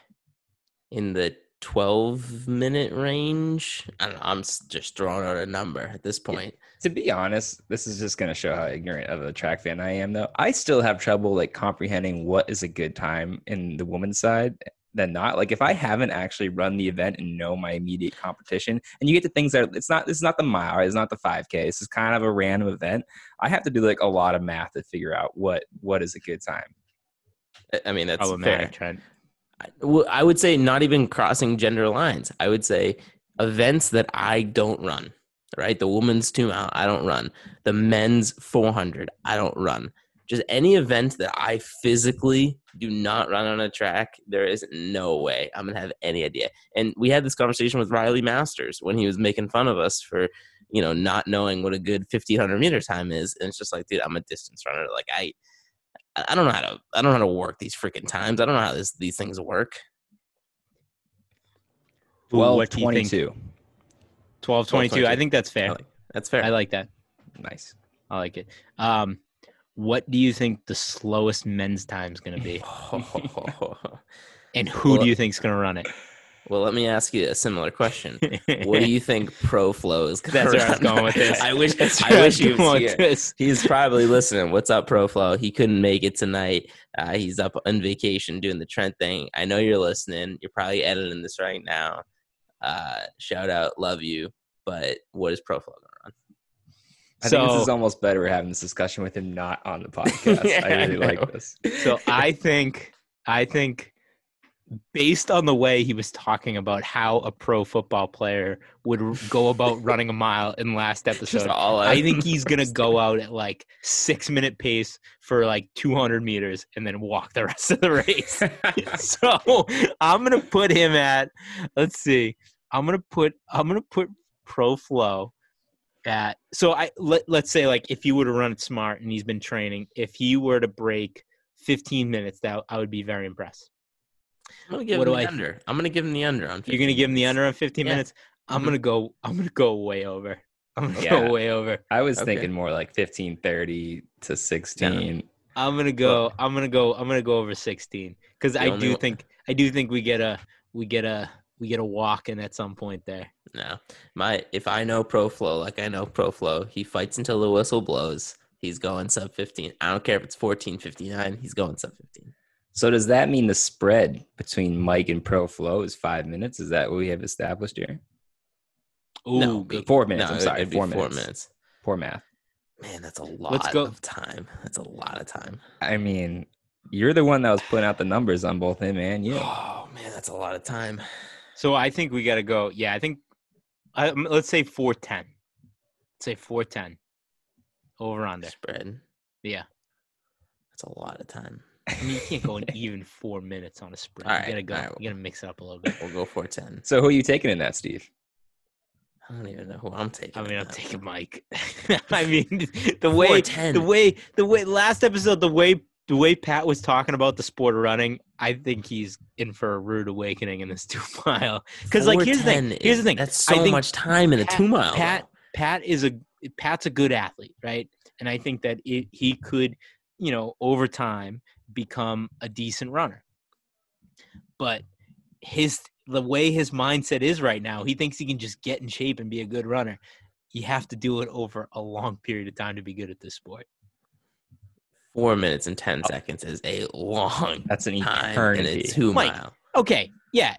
in the twelve minute range. I don't know. I'm just throwing out a number at this point. to be honest, this is just going to show how ignorant of a track fan I am, though. I still have trouble like comprehending what is a good time in the women's side than not. Like if I haven't actually run the event and know my immediate competition, and you get to things that it's not this is not the mile, it's not the 5K. This is kind of a random event. I have to do like a lot of math to figure out what what is a good time. I- mean, that's fair. Trent. I would say not even crossing gender lines. I would say events that I don't run. Right, the women's two mile I don't run. The men's four hundred I don't run. Just any event that I physically do not run on a track, there is no way I'm gonna have any idea. And we had this conversation with Riley Masters when he was making fun of us for, you know, not knowing what a good fifteen hundred meter time is. And it's just like, dude, I'm a distance runner. Like I, I don't know how to, I don't know how to work these freaking times. I don't know how this, these things work. Ooh, Twelve what do you think? twenty-two. 12, 22. I think that's fair. like- That's fair. I like that. Nice. I like it. Um, what do you think the slowest men's time is going to be? And who Well, do you think is going to run it? Well, let me ask you a similar question. What do you think Pro Flow is? gonna That's where I was going with this. I wish. That's I wish was he was here. this. He's probably listening. What's up, Pro Flow? He couldn't make it tonight. Uh, he's up on vacation doing the Trent thing. I know you're listening. You're probably editing this right now. Uh, shout out, love you. But what is Pro Flow going to run? I think this is almost better having this discussion with him not on the podcast. Yeah, I I really know. like this. So I think, I think, based on the way he was talking about how a pro football player would go about running a mile in last episode, I think he's gonna go out at like six minute pace for like 200 meters and then walk the rest of the race. so I'm gonna put him at. Let's see. I'm gonna put. I'm gonna put Pro Flow at. So I let let's say like if he were to run it smart and he's been training, if he were to break 15 minutes, that I would be very impressed. I'm gonna give what him do the I- under. I'm gonna give him the under on. You're gonna give him the under on 15 Yeah. minutes. I'm Mhm. gonna go. I'm gonna go way over. I'm gonna Yeah. go way over. I was Okay. thinking more like 15, 30 to 16. I'm gonna go. I'm gonna go. I'm gonna go over 16 because I do one- think I do think we get a we get a we get a walk in at some point there. No, my if I know Pro Flow like I know Pro Flow, he fights until the whistle blows. He's going sub 15. I don't care if it's 14.59. He's going sub 15. So does that mean the spread between Mike and Pro Flow is five minutes? Is that what we have established here? Ooh, no, good. Four minutes. No, I'm sorry, four, four minutes. minutes. Poor math. Man, that's a lot go. of time. That's a lot of time. I mean, you're the one that was putting out the numbers on both him and you. Oh man, that's a lot of time. So I think we got to go. Yeah, I think. I, let's say 410. Let's say 410. Over under. Spread. Yeah. That's a lot of time. I mean, you can't go in even four minutes on a sprint. All you right, gotta go. all right. You gotta mix it up a little bit. We'll go 410. So who are you taking in that, Steve? I don't even know who I'm taking. I mean, I'm that. taking Mike. I mean, the way, 410. the way, the way. Last episode, the way, the way Pat was talking about the sport of running, I think he's in for a rude awakening in this two mile. Because, like, here's the thing. Here's the thing. That's I so think much time in a Pat- two mile. Pat, though. Pat is a Pat's a good athlete, right? And I think that it, he could, you know, over time become a decent runner. But his the way his mindset is right now, he thinks he can just get in shape and be a good runner. You have to do it over a long period of time to be good at this sport. Four minutes and 10 seconds is a long That's an time in eternity. a two Mike, mile. Okay, yeah,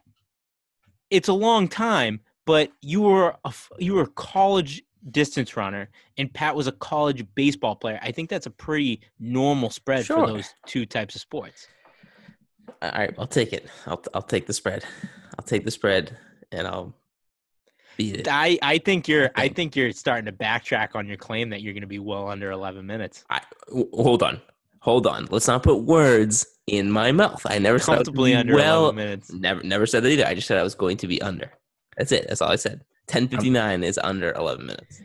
it's a long time, but you were a f- you were a college distance runner, and Pat was a college baseball player. I think that's a pretty normal spread Sure. for those two types of sports. All right, I'll take it. I'll I'll take the spread. I'll take the spread and I'll beat it. I, I think you're I think- think you're starting to backtrack on your claim that you're going to be well under 11 minutes. I, w- hold on, hold on. Let's not put words in my mouth. I never said Comfortably gonna under well. 11 minutes. Never never said that either. I just said I was going to be under. That's it. That's all I said. Ten fifty nine is under eleven minutes.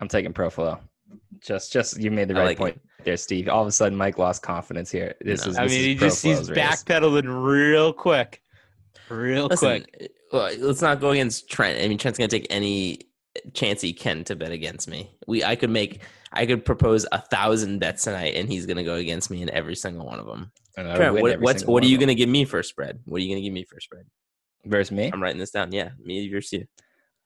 I'm taking Pro Flow. Just, just you made the right like point there, Steve. All of a sudden, Mike lost confidence here. This No. is. I this mean, is he Pro just he's race. backpedaling real quick, real Listen, quick. Uh, well, let's not go against Trent. I mean, Trent's gonna take any chance he can to bet against me. We, I could make, I could propose a thousand bets tonight, and he's gonna go against me in every single one of them. And Trent, what, what's what are you gonna give me for a spread? What are you gonna give me for a spread? versus me? I'm writing this down. Yeah, me versus you.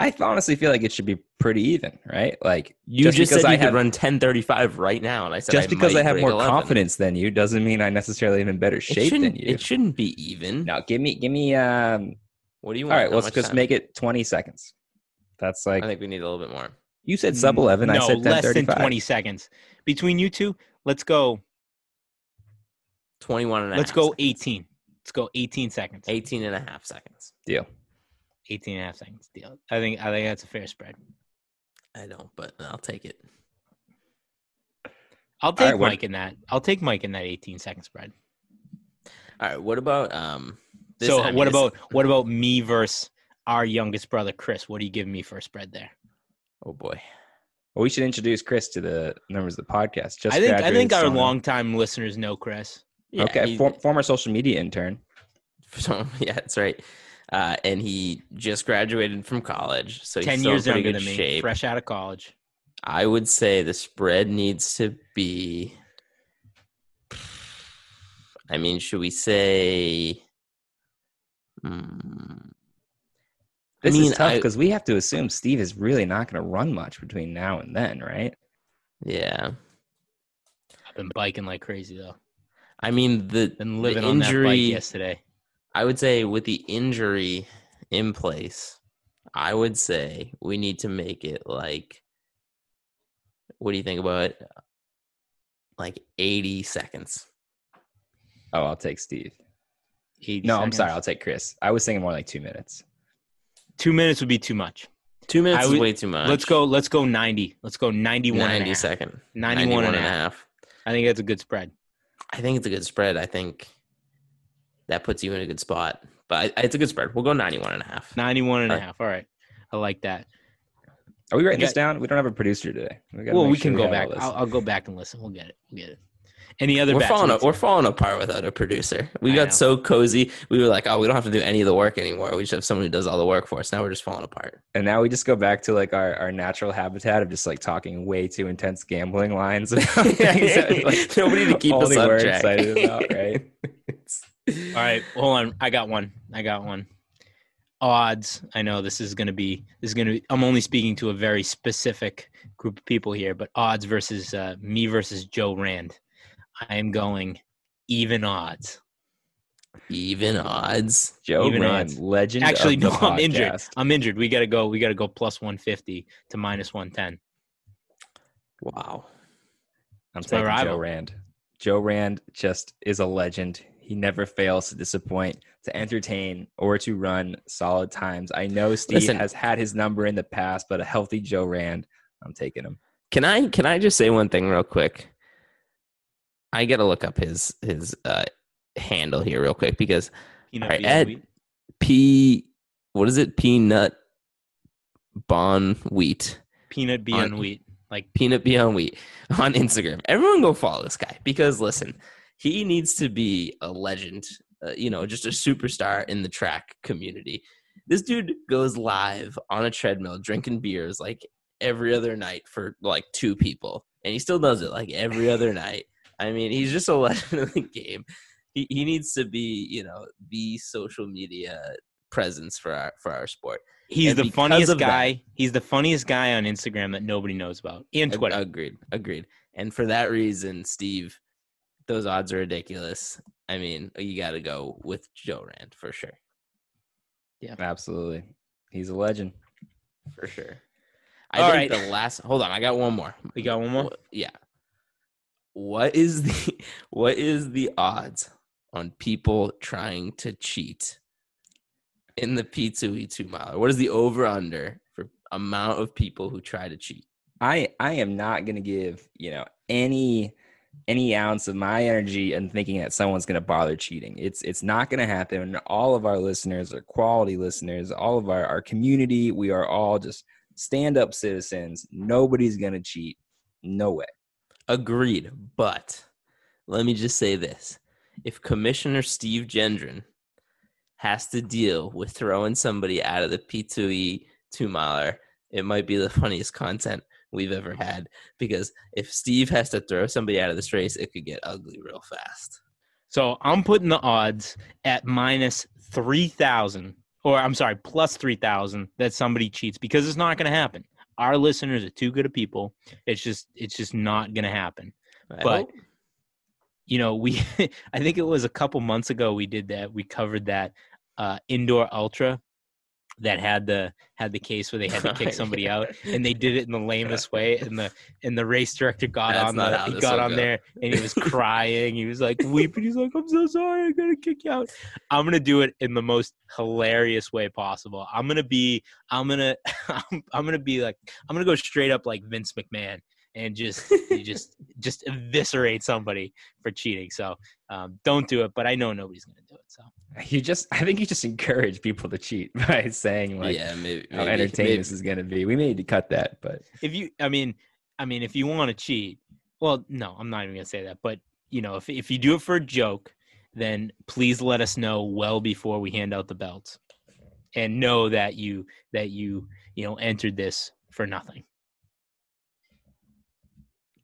I honestly feel like it should be pretty even, right? Like You Just just, because said I you could have- run 1035 right now, and I said just I because might I have more 11. confidence than you doesn't mean I necessarily am in better shape than you. it shouldn't be even. Now, give me, give me. Um, What do you want? All right, How let's just time? make it 20 seconds. That's like I think we need a little bit more. you said sub 11. no, I said less than 20 seconds between you two. Let's go. 21 and a Let's half go seconds. 18. Let's go 18 seconds. 18 and a half seconds. Deal. 18 and a half seconds deal. I think I think that's a fair spread. I don't, but I'll take it. I'll take right, what- Mike in that. I'll take Mike in that 18 second spread. All right. What about um? This, so I mean, what this- about what about me versus our youngest brother Chris? What do you give me for a spread there? Oh boy. Well, we should introduce Chris to the members of the podcast. Just I think I think our longtime listeners know Chris. Yeah, okay, for, former social media intern. so- yeah, that's right. Uh, and he just graduated from college, so he's 10 still years in younger good than me, shape. fresh out of college. I would say the spread needs to be. I mean, should we say? Hmm, This mean, is tough because we have to assume Steve is really not going to run much between now and then, right? yeah. I've been biking like crazy though. I mean, the, Been the living on that bike injury. yesterday. I would say with the injury in place, I would say we need to make it like. What do you think about it? Like eighty seconds. Oh, I'll take Steve. 80 No, I'm sorry. I'll take Chris. I was thinking more like two minutes. Two minutes would be too much. Two minutes I is way too much. Let's go. Let's go 90. Let's go 91 and a 90 half. second. 91 and a half. half. I think that's a good spread. I think it's a good spread. I think that puts you in a good spot. But it's a good spread. We'll go 91 and a half. 91 and a All right. half. All right. I like that. Are we writing Okay. this down? We don't have a producer today. We Well, make we sure can go have back. I'll, I'll go back and listen. We'll get it. We'll get it. Any other we're falling Let's- we're falling apart without a producer. We I got know. so cozy. We were like, oh, we don't have to do any of the work anymore. We just have someone who does all the work for us. Now we're just falling apart. And now we just go back to like our, our natural habitat of just like talking way too intense gambling lines. about things that, like, Nobody to keep us only on track. excited about, right? All right, hold on. I got one. I got one. Odds. I know this is going to be. This is going to. be I'm only speaking to a very specific group of people here, but odds versus uh, me versus Joe Rand. I am going even odds. Even odds. Joe Even Rand, odds. legend. Actually, no, I'm injured. I'm injured. We got to go. We got to go plus 150 to minus 110. Wow. I'm taking Joe. Rand. Joe Rand just is a legend. He never fails to disappoint, to entertain, or to run solid times. I know Steve Listen. has had his number in the past, but a healthy Joe Rand, I'm taking him. Can I can I just say one thing real quick? I gotta look up his his uh handle here real quick because Peanut All right, Ed. wheat. P what is it? Peanut bon wheat. Peanut beyond wheat. Like Peanut Beyond Wheat on Instagram. Everyone go follow this guy because listen, he needs to be a legend, uh, you know, just a superstar in the track community. This dude goes live on a treadmill drinking beers like every other night for like two people, and he still does it like every other night. I mean, he's just a legend of the game. He he needs to be, you know, the social media presence for our for our sport. he's And the funniest of that- guy. He's the funniest guy on Instagram that nobody knows about. And Twitter. Agreed. Agreed. And for that reason, Steve, those odds are ridiculous. I mean, you got to go with Joe Rand for sure. Yeah, absolutely. He's a legend. For sure. I All think right. the last. Hold on, I got one more. we got one more. Yeah. What is the what is the odds on people trying to cheat in the P2E two miler? What is the over under for amount of people who try to cheat? I I am not going to give, you know, any any ounce of my energy and thinking that someone's going to bother cheating. It's it's not going to happen. All of our listeners are quality listeners. All of our our community, we are all just stand-up citizens. Nobody's going to cheat. No way. Agreed. But let me just say this. If Commissioner Steve Gendron has to deal with throwing somebody out of the P2E two miler, it might be the funniest content we've ever had. Because if Steve has to throw somebody out of this race, it could get ugly real fast. So I'm putting the odds at minus 3,000, or I'm sorry, plus 3,000 that somebody cheats because it's not going to happen. Our listeners are too good of people. It's just, it's just not going to happen. I But- hope. You know, we, I think it was a couple months ago we did that. We covered that uh, indoor ultra that had the had the case where they had to kick somebody out and they did it in the lamest way and the and the race director got That's on the he got on go. there and he was crying. He was like weeping. He's like i'm so sorry. I'm gonna kick you out. I'm gonna do it in the most hilarious way possible. I'm gonna be i'm gonna i'm, I'm gonna be like i'm gonna go straight up like vince mcmahon and just you just just eviscerate somebody for cheating. So um, don't do it but i know nobody's gonna do it so. You just I think you just encourage people to cheat by saying like yeah, maybe, how maybe, entertaining maybe- this is going to be. We may need to cut that, but if you i mean i mean if you want to cheat well no i'm not even gonna say that but you know if, if you do it for a joke then please let us know well before we hand out the belts and know that you that you you know entered this for nothing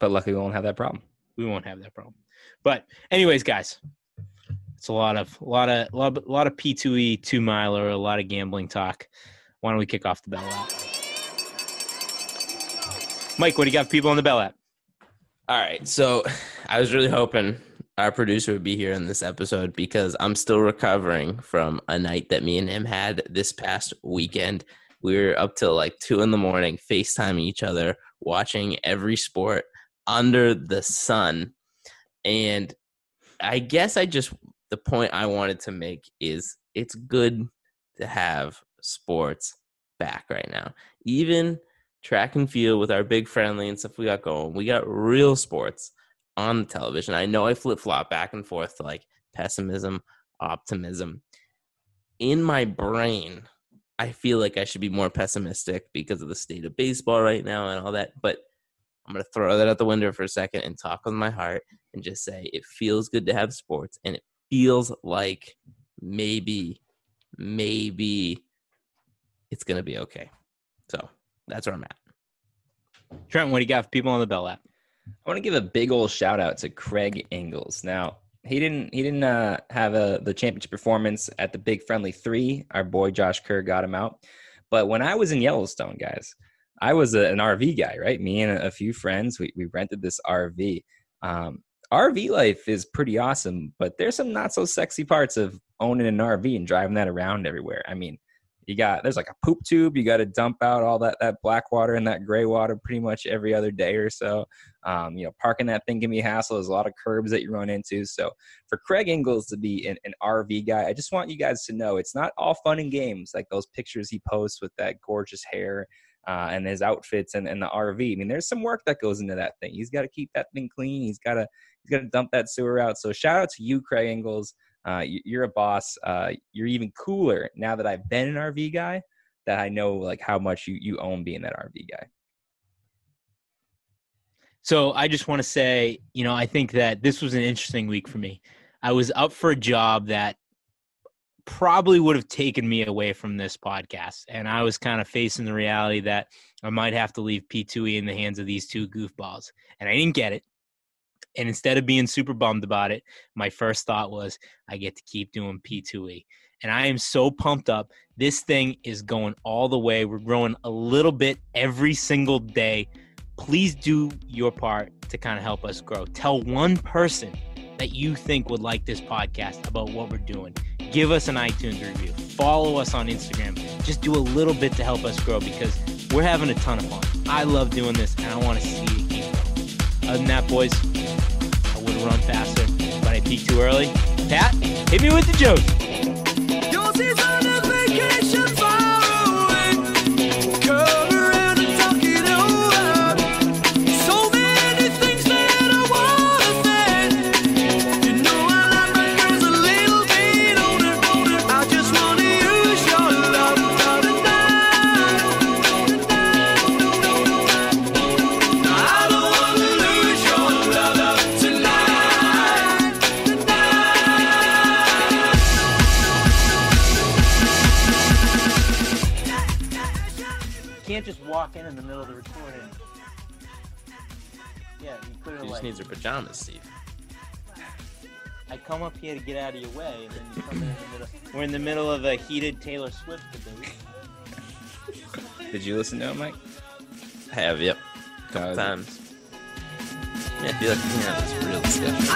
but luckily we won't have that problem. we won't have that problem but anyways guys it's a lot of a lot of a lot of, a lot of p2e two miler a lot of gambling talk why don't we kick off the bell lap mike what do you got for people on the bell lap All right. So I was really hoping our producer would be here in this episode because I'm still recovering from a night that me and him had this past weekend. We were up till like two in the morning, FaceTiming each other, watching every sport under the sun. And I guess I just, the point I wanted to make is it's good to have sports back right now. Even track and field with our big friendly and stuff we got going. We got real sports on the television. I know I flip flop back and forth to like pessimism, optimism. In my brain, I feel like I should be more pessimistic because of the state of baseball right now and all that. But I'm going to throw that out the window for a second and talk with my heart and just say it feels good to have sports and it feels like maybe, maybe it's going to be okay. So that's where I'm at. Trent, what do you got for people on the Bell Lap? I want to give a big old shout out to Craig Engels. Now, he didn't he didn't uh, have a the championship performance at the Big Friendly Three. Our boy Josh Kerr got him out. But when I was in Yellowstone, guys, I was a, an RV guy, right? Me and a, few friends, we, we rented this RV. Um, RV life is pretty awesome, but there's some not so sexy parts of owning an RV and driving that around everywhere. I mean, you got there's like a poop tube you got to dump out all that that black water and that gray water pretty much every other day or so um, you know parking that thing can be a hassle there's a lot of curbs that you run into so for craig engels to be an, an rv guy i just want you guys to know it's not all fun and games like those pictures he posts with that gorgeous hair uh, and his outfits and, and the RV. I mean, there's some work that goes into that thing. He's got to keep that thing clean. He's got to he's got to dump that sewer out. So shout out to you, Craig Engels. Uh, you're a boss. Uh, you're even cooler now that I've been an RV guy. That I know like how much you you own being that RV guy. So I just want to say, you know, I think that this was an interesting week for me. I was up for a job that probably would have taken me away from this podcast. And I was kind of facing the reality that I might have to leave P2E in the hands of these two goofballs. And I didn't get it. And instead of being super bummed about it, my first thought was, I get to keep doing P2E. And I am so pumped up. This thing is going all the way. We're growing a little bit every single day. Please do your part to kind of help us grow. Tell one person that you think would like this podcast about what we're doing. Give us an iTunes review. Follow us on Instagram. Just do a little bit to help us grow because we're having a ton of fun. I love doing this and I want to see it keep growing. Other than that, boys, I would run faster, but I peaked too early. Pat, hit me with the joke. Pajamas, Steve. I come up here to get out of your way, and then you come in, in the middle. We're in the middle of a heated Taylor Swift debate. Did you listen to it, Mike? I have, yep. A couple uh, times. Yeah, I feel like we can have this real discussion.